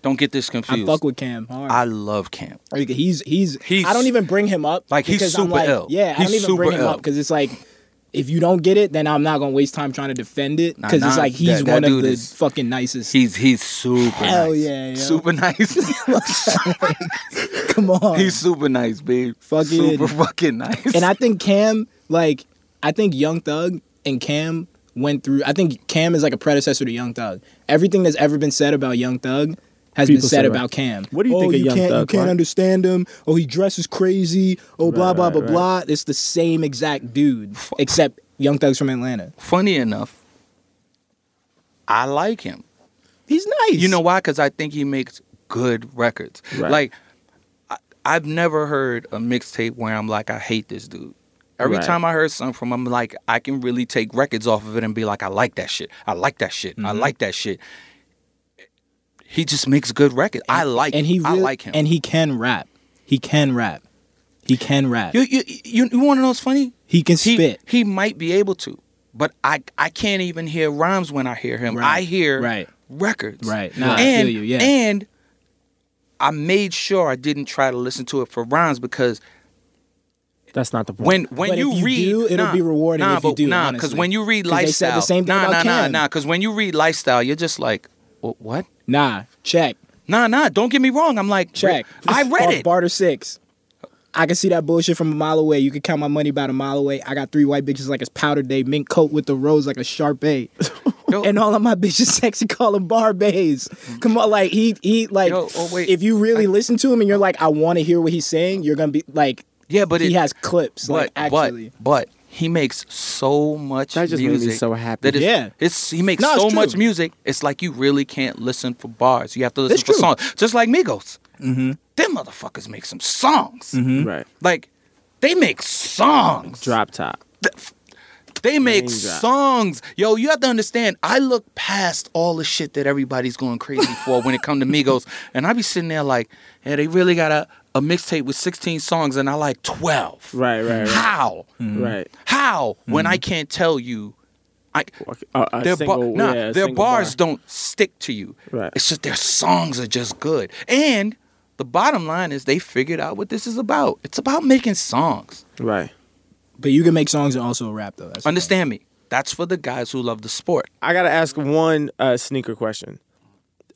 Don't get this confused. I confused. fuck with Cam hard. I love Cam. Like, he's he's He's- I don't even bring him up. Like, he's because I'm super like, ill. Yeah, I don't even bring him ill. up because it's like if you don't get it, then I'm not gonna waste time trying to defend it Nah, because it's like he's that- that one of the is- fucking nicest. He's he's super Hell nice. yeah, yo. Super nice. Come on, he's super nice, babe. Fucking- super fucking nice. and I think Cam, like, I think Young Thug and Cam went through. I think Cam is like a predecessor to Young Thug. Everything that's ever been said about Young Thug has People been said about Cam. What do you oh, think of you Young can't, Thug, You can't Clark? understand him. Oh, he dresses crazy. Oh, blah Right, blah right, blah right. blah. It's the same exact dude, except Young Thug's from Atlanta. funny enough, I like him. He's nice. You know why? Because I think he makes good records. Right. Like, I, I've never heard a mixtape where I'm like, I hate this dude. Every Right. time I heard something from him, I'm like, I can really take records off of it and be like, I like that shit. I like that shit. I Mm-hmm. like that shit. He just makes good records. I like. and he I like him. and he can rap. He can rap. He can rap. you you you, you want to know what's funny? he can spit. he might be able to, but I I can't even hear rhymes when I hear him. Right. I hear Right. records. Right. Nah, I and, feel you, yeah. And I made sure I didn't try to listen to it for rhymes because That's not the point. when when But you, if you read, do, it'll nah, be rewarding nah, if you but, do, Nah, because when you read 'Cause they said lifestyle, the same thing nah, about nah, nah, Cam. nah. Because when you read lifestyle, you're just like, "Wh- what? Nah, check. Nah, nah. Don't get me wrong. I'm like, Check. I read it. Barter six. I can see that bullshit from a mile away. You can count my money about a mile away. I got three white bitches like it's powder day, mink coat with the rose like a Shar-Pei. Yo. and all of my bitches sexy call them Barbays. Come on, like he he like Yo, oh, wait. if you really listen to him and you're like, I want to hear what he's saying, you're gonna be like yeah, but he it, has clips. but like actually. but but he makes so much That just made me music so happy. that it's, Yeah. it's he makes No, so much music. It's like you really can't listen for bars. You have to listen It's for true. songs, just like Migos. Mm-hmm. Them motherfuckers make some songs. right. Like they make songs. Drop top. They make Name drop. songs. Yo, you have to understand, I look past all the shit that everybody's going crazy for when it come to Migos. And I be sitting there like, yeah, they really got a, a mixtape with 16 songs and I like 12. Right, right, right. How? Right. How? When I can't tell you I A, a their, single, bar, nah, yeah, their bars bar. don't stick to you. Right. It's just their songs are just good. And the bottom line is they figured out what this is about. It's about making songs. Right. But you can make songs and also rap though. That's the Understand me? That's for the guys who love the sport. I gotta ask one uh, sneaker question.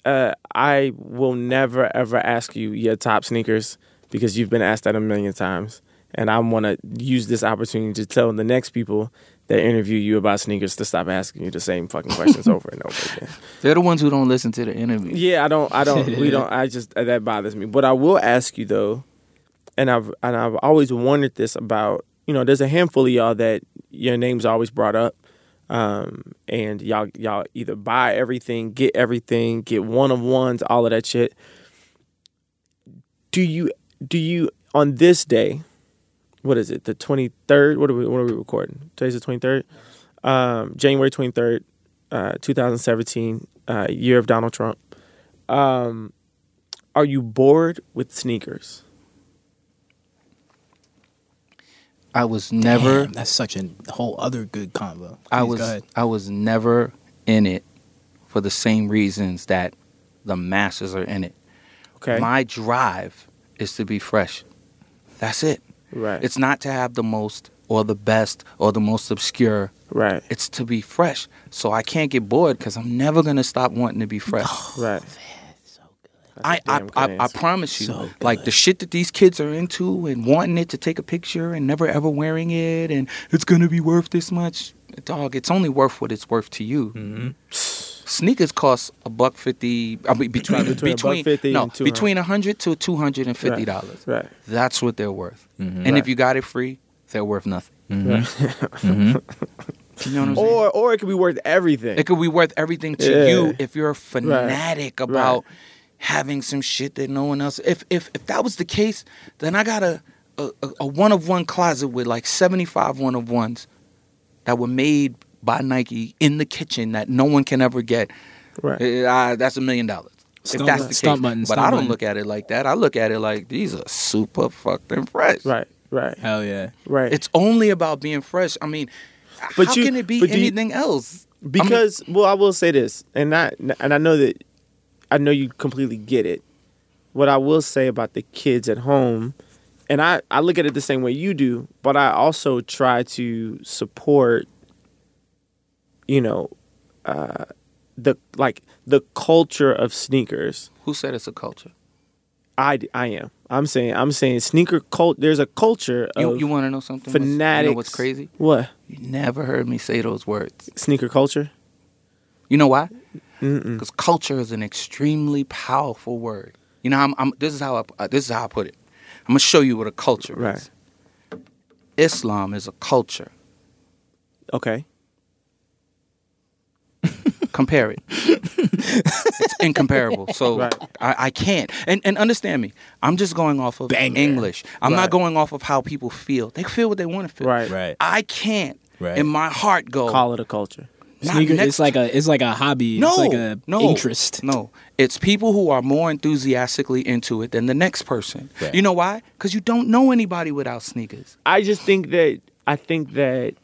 Uh, I will never ever ask you your top sneakers because you've been asked that a million times, and I want to use this opportunity to tell the next people that interview you about sneakers to stop asking you the same fucking questions over and over again. They're the ones who don't listen to the interview. Yeah, I don't, I don't, we don't. I just that bothers me. But I will ask you though, and I've and I've always wondered this about you know. There's a handful of y'all that your name's always brought up. um, and y'all y'all either buy everything, get everything, get one of ones, all of that shit. Do you do you on this day? What is it? The twenty third. What are we? What are we recording? Today's the twenty third. Um, January twenty third, uh, two thousand seventeen, uh, year of Donald Trump. Um, are you bored with sneakers? I was never. Damn, that's such a whole other good combo. I was. I was never in it for the same reasons that the masses are in it. Okay, My drive is to be fresh. That's it. right, It's not to have the most or the best or the most obscure. right, It's to be fresh. So I can't get bored because I'm never gonna stop wanting to be fresh. right. I, That's a I, damn good I, I answer. promise you, So like the shit that these kids are into and wanting it to take a picture and never ever wearing it and it's gonna be worth this much. Dog, it's only worth what it's worth to you. Mm-hmm. Sneakers cost a buck fifty. I mean, between Between a buck between, 50 no and 200. between a hundred to two hundred and fifty dollars. Right. That's what they're worth. Mhm. And Right. if you got it free, they're worth nothing. Mm-hmm. You know what I'm saying? Or or it could be worth everything. It could be worth everything to Yeah. you if you're a fanatic about Right. having some shit that no one else. If if if that was the case, then I got a a, a one of one closet with like seventy five one of ones that were made by Nike in the kitchen that no one can ever get. right. Ah, that's a million dollars. If Stunt that's button, the stunt case, button, but stunt I don't button. look at it like that. I look at it like these are super fucking fresh. Right. Right. Hell yeah. Right. It's only about being fresh. I mean, But how you- can it be but do you- anything else? I mean, because well, I will say this, and not and I know that I know you completely get it. What I will say about the kids at home, and I I look at it the same way you do, but I also try to support. You know, uh, the like the culture of sneakers. who said it's a culture? I, I am. I'm saying I'm saying sneaker cult. There's a culture You, of you want to know something? Fanatics. You know what's crazy? What You never heard me say those words. sneaker culture? You know why? Because culture is an extremely powerful word. You know, I'm, I'm, this is how I, uh, this is how I put it. I'm gonna show you what a culture Right. is. Islam is a culture. Okay. Compare it. it's incomparable. So Right. I, I can't. And and understand me. I'm just going off of Banger. English. I'm Right. not going off of how people feel. They feel what they want to feel. Right. Right. I can't Right. in my heart go. Call it a culture. not Sneaker, next it's like a it's like a hobby. No, it's like a no, interest. No, it's people who are more enthusiastically into it than the next person. Right. You know why? Because you don't know anybody without sneakers. I just think that I think that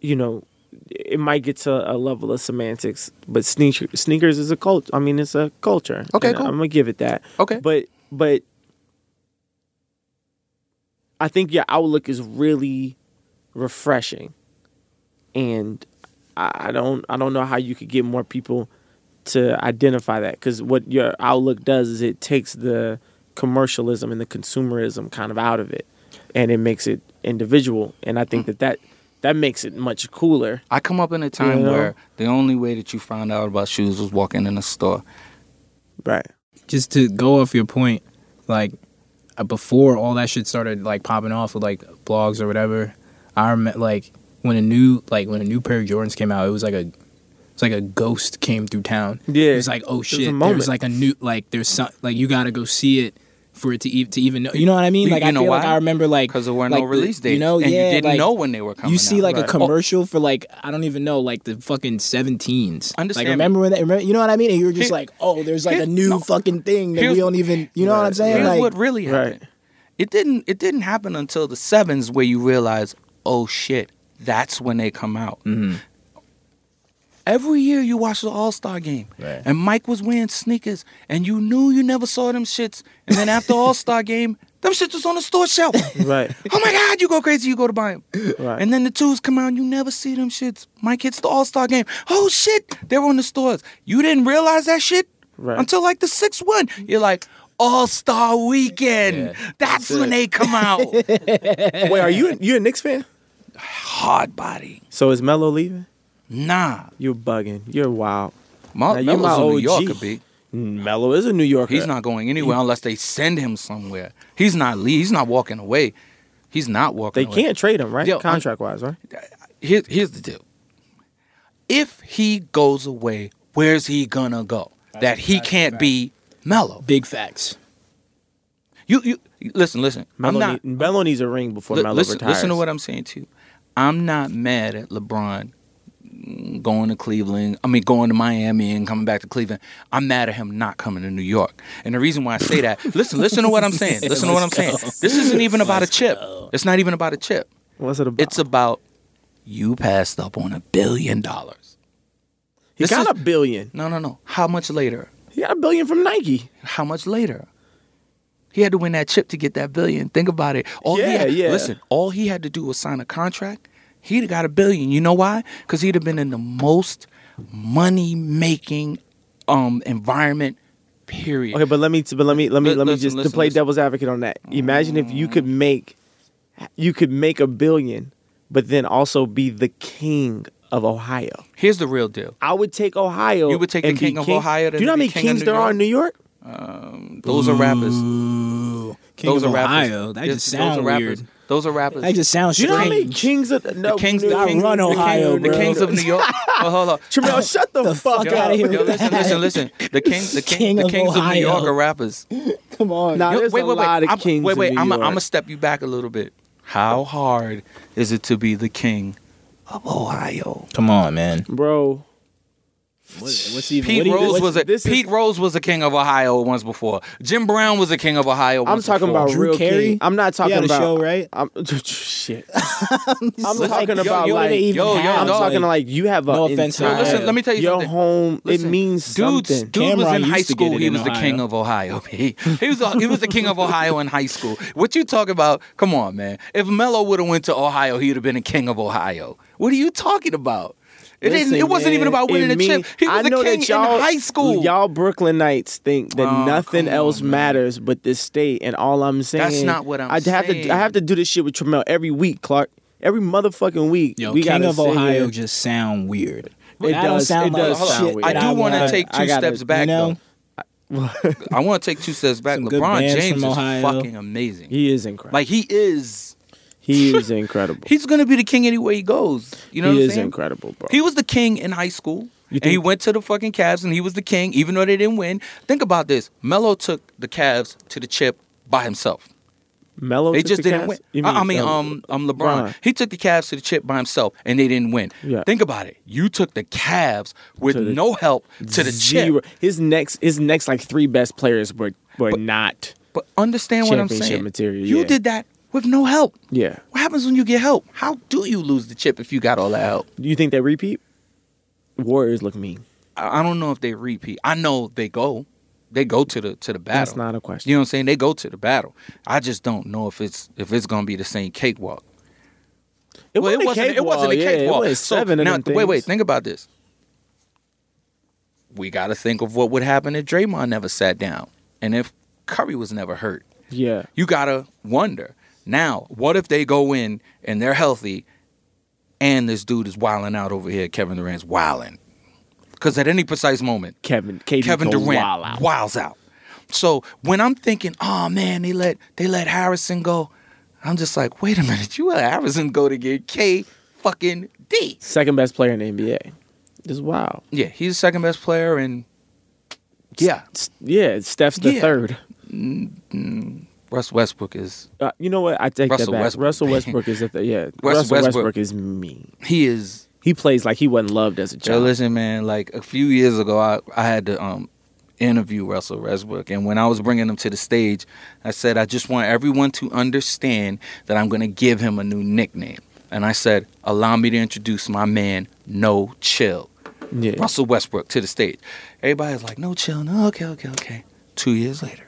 you know it might get to a level of semantics, but sneaker, sneakers is a cult. I mean, it's a culture. Okay, cool. I'm gonna give it that. Okay. But but I think your outlook is really refreshing, and I, I don't I don't know how you could get more people to identify that because what your outlook does is it takes the commercialism and the consumerism kind of out of it, and it makes it individual. And I Mm. think that that that makes it much cooler. I come up in a time You know? where the only way that you found out about shoes was walking in a store. Right. just to go off your point, like uh, before all that shit started like popping off with like blogs or whatever, I remember like when a new like when a new pair of Jordans came out, it was like a it's like a ghost came through town. Yeah. it was like oh was a shit, moment. there's like a new like there's some like you got to go see it for it to e- to even know. You know what I mean? Like you I know feel like? I remember like Because there were like no release dates. You know, and yeah, you didn't like, know when they were coming you see out. like Right. a commercial for like I don't even know like the fucking 17s. Understand Like me. remember when that? Remember, you know what I mean? And you were just Here- like, oh, there's like here- a new no. fucking thing that Here's- we don't even. You know what I'm saying? Here's Like, what really Right. happened. It didn't. It didn't happen until the sevens where you realize, oh shit, that's when they come out. Mhm. Every year you watch the All Star game, Right. and Mike was wearing sneakers, and you knew you never saw them shits. And then after All Star game, them shits was on the store shelf. Right. oh my God, you go crazy, you go to buy them. Right. And then the twos come out, and you never see them shits. Mike hits the All Star game. Oh shit, they're on the stores. You didn't realize that shit Right. until like the sixth one. You're like. All Star Weekend. Yeah. That's That's when they come out. Wait, are you you a Knicks fan? Hard body. So is Melo leaving? Nah. You're bugging. You're wild. Mel- Now, you're my a New OG. Yorker, B. Melo is a New Yorker. He's not going anywhere unless they send him somewhere. He's not leave. He's not walking away. He's not walking away. They away. can't trade him, right? Yo, Contract wise, right? Here, here's the deal. if he goes away, where's he gonna go? that he that's a can't fact. be Melo. Big facts. You you listen, listen. I'm not need, Melo needs a ring before li- Melo listen, retires. listen to what I'm saying to you. I'm not mad at LeBron going to Cleveland. I mean, going to Miami and coming back to Cleveland. I'm mad at him not coming to New York. And the reason why I say that, listen, listen to what I'm saying. Listen to what I'm saying. This isn't even about a chip. It's not even about a chip. What's it about? It's about you passed up on a billion dollars. he this got is- a billion. No, no, no. How much later? He got a billion from Nike. How much later? He had to win that chip to get that billion. Think about it. All Yeah, had, yeah. Listen, all he had to do was sign a contract. He'd have got a billion. You know why? Because he'd have been in the most money making um environment. Period. Okay, but let me but let me let me Li- let me listen, just listen, to play listen. devil's advocate on that. Imagine if you could make you could make a billion, but then also be the king of Ohio. Here's the real deal. I would take Ohio. You would take the and be king of Ohio Do you know how many king kings there are in New York? Um, Those are rappers. Ooh, King Those of are rappers. Ohio. That Yes, just sounds are rappers. Weird. Those are rappers. That just sounds Do you know how many strange. kings of no, kings, the I kings, run the Ohio, king- the kings of New York. Oh, hold on. Trammell, shut the, The fuck fuck up. outta here Yo, with listen, that. listen, listen. The king, the king, King the of kings of New York are rappers. Come on. Nah, Yo, there's wait, a wait, wait. lot of I'm, kings wait, wait. I'm gonna step you back a little bit. How hard is it to be the king of Ohio? Come on, man. bro. What, what's even? Pete what you- Rose what's- was a this is- Pete Rose was a king of Ohio once before. Jim Brown was a king of Ohio. I'm talking before. about Drew real Carey? king. I'm not He talking had a about show, right? I'm shit. I'm Listen, talking yo, about yo, like they even yo, yo, have, I'm dog, talking like you have a No offense, entire, listen, let me tell you your something. home. Listen, it means dudes, something. dude was in high used to get school. it He in was the king of Ohio. He, he was he was the king of Ohio in high school. What you talking about? Come on, man. If Melo would have went to Ohio, he'd have been a king of Ohio. What are you talking about? It didn't. It wasn't even about winning it a chip. He was I the know king that y'all, in high school. Y'all Brooklynites think that Oh, nothing else on, matters but this state, and all I'm saying. That's not what I'm I have saying. to. I have to do this shit with Trammell every week, Clark. Every motherfucking week. Yo, we King of Ohio here. just sound weird. It that don't does- sound it like does shit sound. I do want to take two gotta- steps back you know? though. I want to take two steps back. Some LeBron James is fucking amazing. He is incredible. Like he is. He is incredible. He's gonna be the king anywhere he goes. You know he what I'm is saying? incredible, bro. He was the king in high school. And he went to the fucking Cavs and he was the king, even though they didn't win. Think about this. Melo took the Cavs to the chip by himself. Melo. They took just the didn't Cavs? win. You I I mean, um, um, LeBron. Bron. He took the Cavs to the chip by himself, and they didn't win. Yeah. Think about it. You took the Cavs with To the- no help to the zero. chip. His next, his next like three best players were were But- not. But understand what I'm Championship saying. material, You yeah. did that with no help. Yeah. What happens when you get help? How do you lose the chip if you got all that help? Do you think they repeat? Warriors look mean. I I don't know if they repeat. I know they go. They go to the to the battle. That's not a question. You know what I'm saying? They go to the battle. I just don't know if it's if it's gonna be the same cakewalk. It well, it wasn't. It wasn't a yeah, cakewalk. It was So, seven of now, wait, wait. Think about this. We got to think of what would happen if Draymond never sat down, and if Curry was never hurt. Yeah. You gotta wonder. Now, what if they go in and they're healthy, and this dude is wilding out over here? Kevin Durant's wilding. Because at any precise moment, Kevin, KD Kevin Durant wild out. wilds out. So when I'm thinking, oh man, they let they let Harrison go, I'm just like, wait a minute, you let Harrison go to get K fucking D. Second best player in the NBA. Just wow. Yeah, he's the second best player, and yeah, Yeah, Steph's the Yeah. third. Mm, mm. Russ Westbrook is Uh, you know what? I take Russell that back. Westbrook. Russell Westbrook is the th- yeah. Russell Russell Westbrook. Westbrook is mean. he is He plays like he wasn't loved as a Yo, child. listen, man. Like a few years ago, I, I had to um, interview Russell Westbrook, and when I was bringing him to the stage, I said, I just want everyone to understand that I'm going to give him a new nickname. And I said, allow me to introduce my man, No Chill, yeah. Russell Westbrook, to the stage. Everybody's like, No Chill, no, okay, okay, okay. Two years later,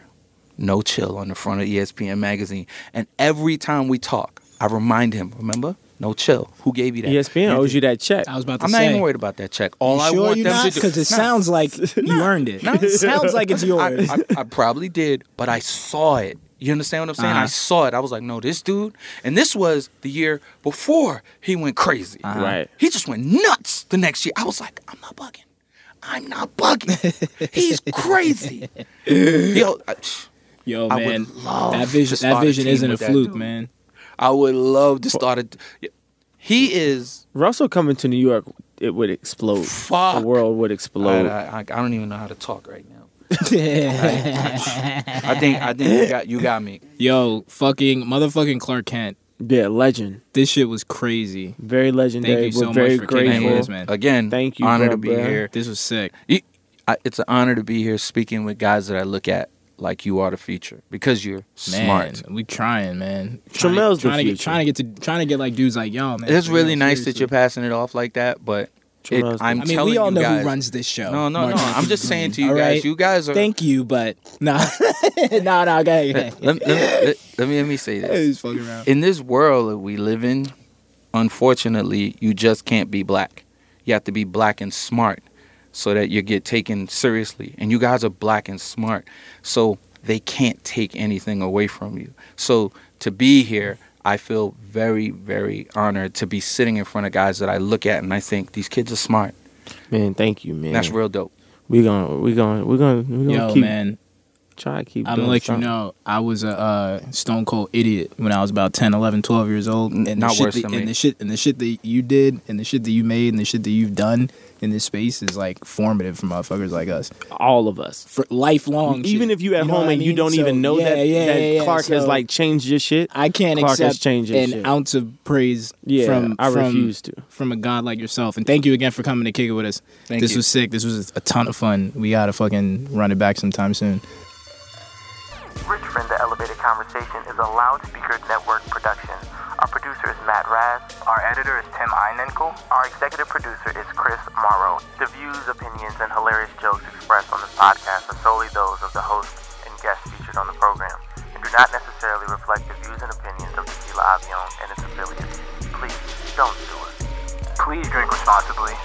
No Chill on the front of ESPN magazine, and every time we talk, I remind him, remember, No Chill. Who gave you that? ESPN owes you that check. I was about to say. I'm not even worried about that check. All You I sure want you're them not? to do Because it Nah. sounds like you earned it. Nah. It sounds like it's yours. I, I, I probably did, but I saw it. You understand what I'm saying? I Uh-huh. saw it. I was like, no, this dude. And this was the year before he went crazy. Uh-huh. Right. He just went nuts the next year. I was like, I'm not bugging. I'm not bugging. He's crazy. Yo, I, Yo, I would man, love that vision, that vision team isn't a fluke, dude. man. I would love to start a. He is Russell coming to New York, it would explode. fuck. The world would explode. I, I don't even know how to talk right now. I think I think you got you got me. Yo, fucking motherfucking Clark Kent. Yeah, legend. This shit was crazy. Very legendary. Thank you so We're very much for kicking grateful. this, man. Again, Thank you, Honor bro, to be bro. here. This was sick. I, it's an honor to be here speaking with guys that I look at like you are the future because you're Man, smart. we trying, man. Trying, Trammell's the trying to get trying to get to trying to get like dudes like y'all, man. It's really real, nice that you're passing it off like that, but it, I'm I mean, telling we all you know guys. who runs this show. no, no, Mark no. I'm Anthony just saying to you All guys. right? You guys are. Thank you, but nah, nah, nah. Okay, let, let, let, let me let me say this. He's fucking around. in this world that we live in, unfortunately, you just can't be black. You have to be black and smart so that you get taken seriously. And you guys are black and smart. So they can't take anything away from you. So to be here, I feel very, very honored to be sitting in front of guys that I look at and I think these kids are smart. Man, thank you, man. That's real dope. We gonna we gonna we gonna we gonna Yo, keep man, try to keep. I'm doing gonna let you know I was a uh, stone cold idiot when I was about 10, 11, 12 years old. And Not the shit worse that, than and me. the shit and the shit that you did and the shit that you made and the shit that you've done in this space is like formative for motherfuckers like us. All of us. For lifelong Even shit. if you at know home what I and you don't So, even know yeah, that, yeah, that yeah, yeah. Clark has like changed your shit. I can't Clark has accept changed an shit. ounce of praise Yeah, from I from, refuse to. from a god like yourself. And thank you again for coming to kick it with us. Thank this you. was sick. This was a ton of fun. We gotta fucking run it back sometime soon. Rich Friend, the Elevated Conversation is a Loudspeaker Network production. Our producer is Matt Raz. Our editor is Tim Einenkel. Our executive producer is Chris Morrow. The views, opinions, and hilarious jokes expressed on this podcast are solely those of the host and guests featured on the program and do not necessarily reflect the views and opinions of Tequila Avion and its affiliates. Please don't do it. Please drink responsibly.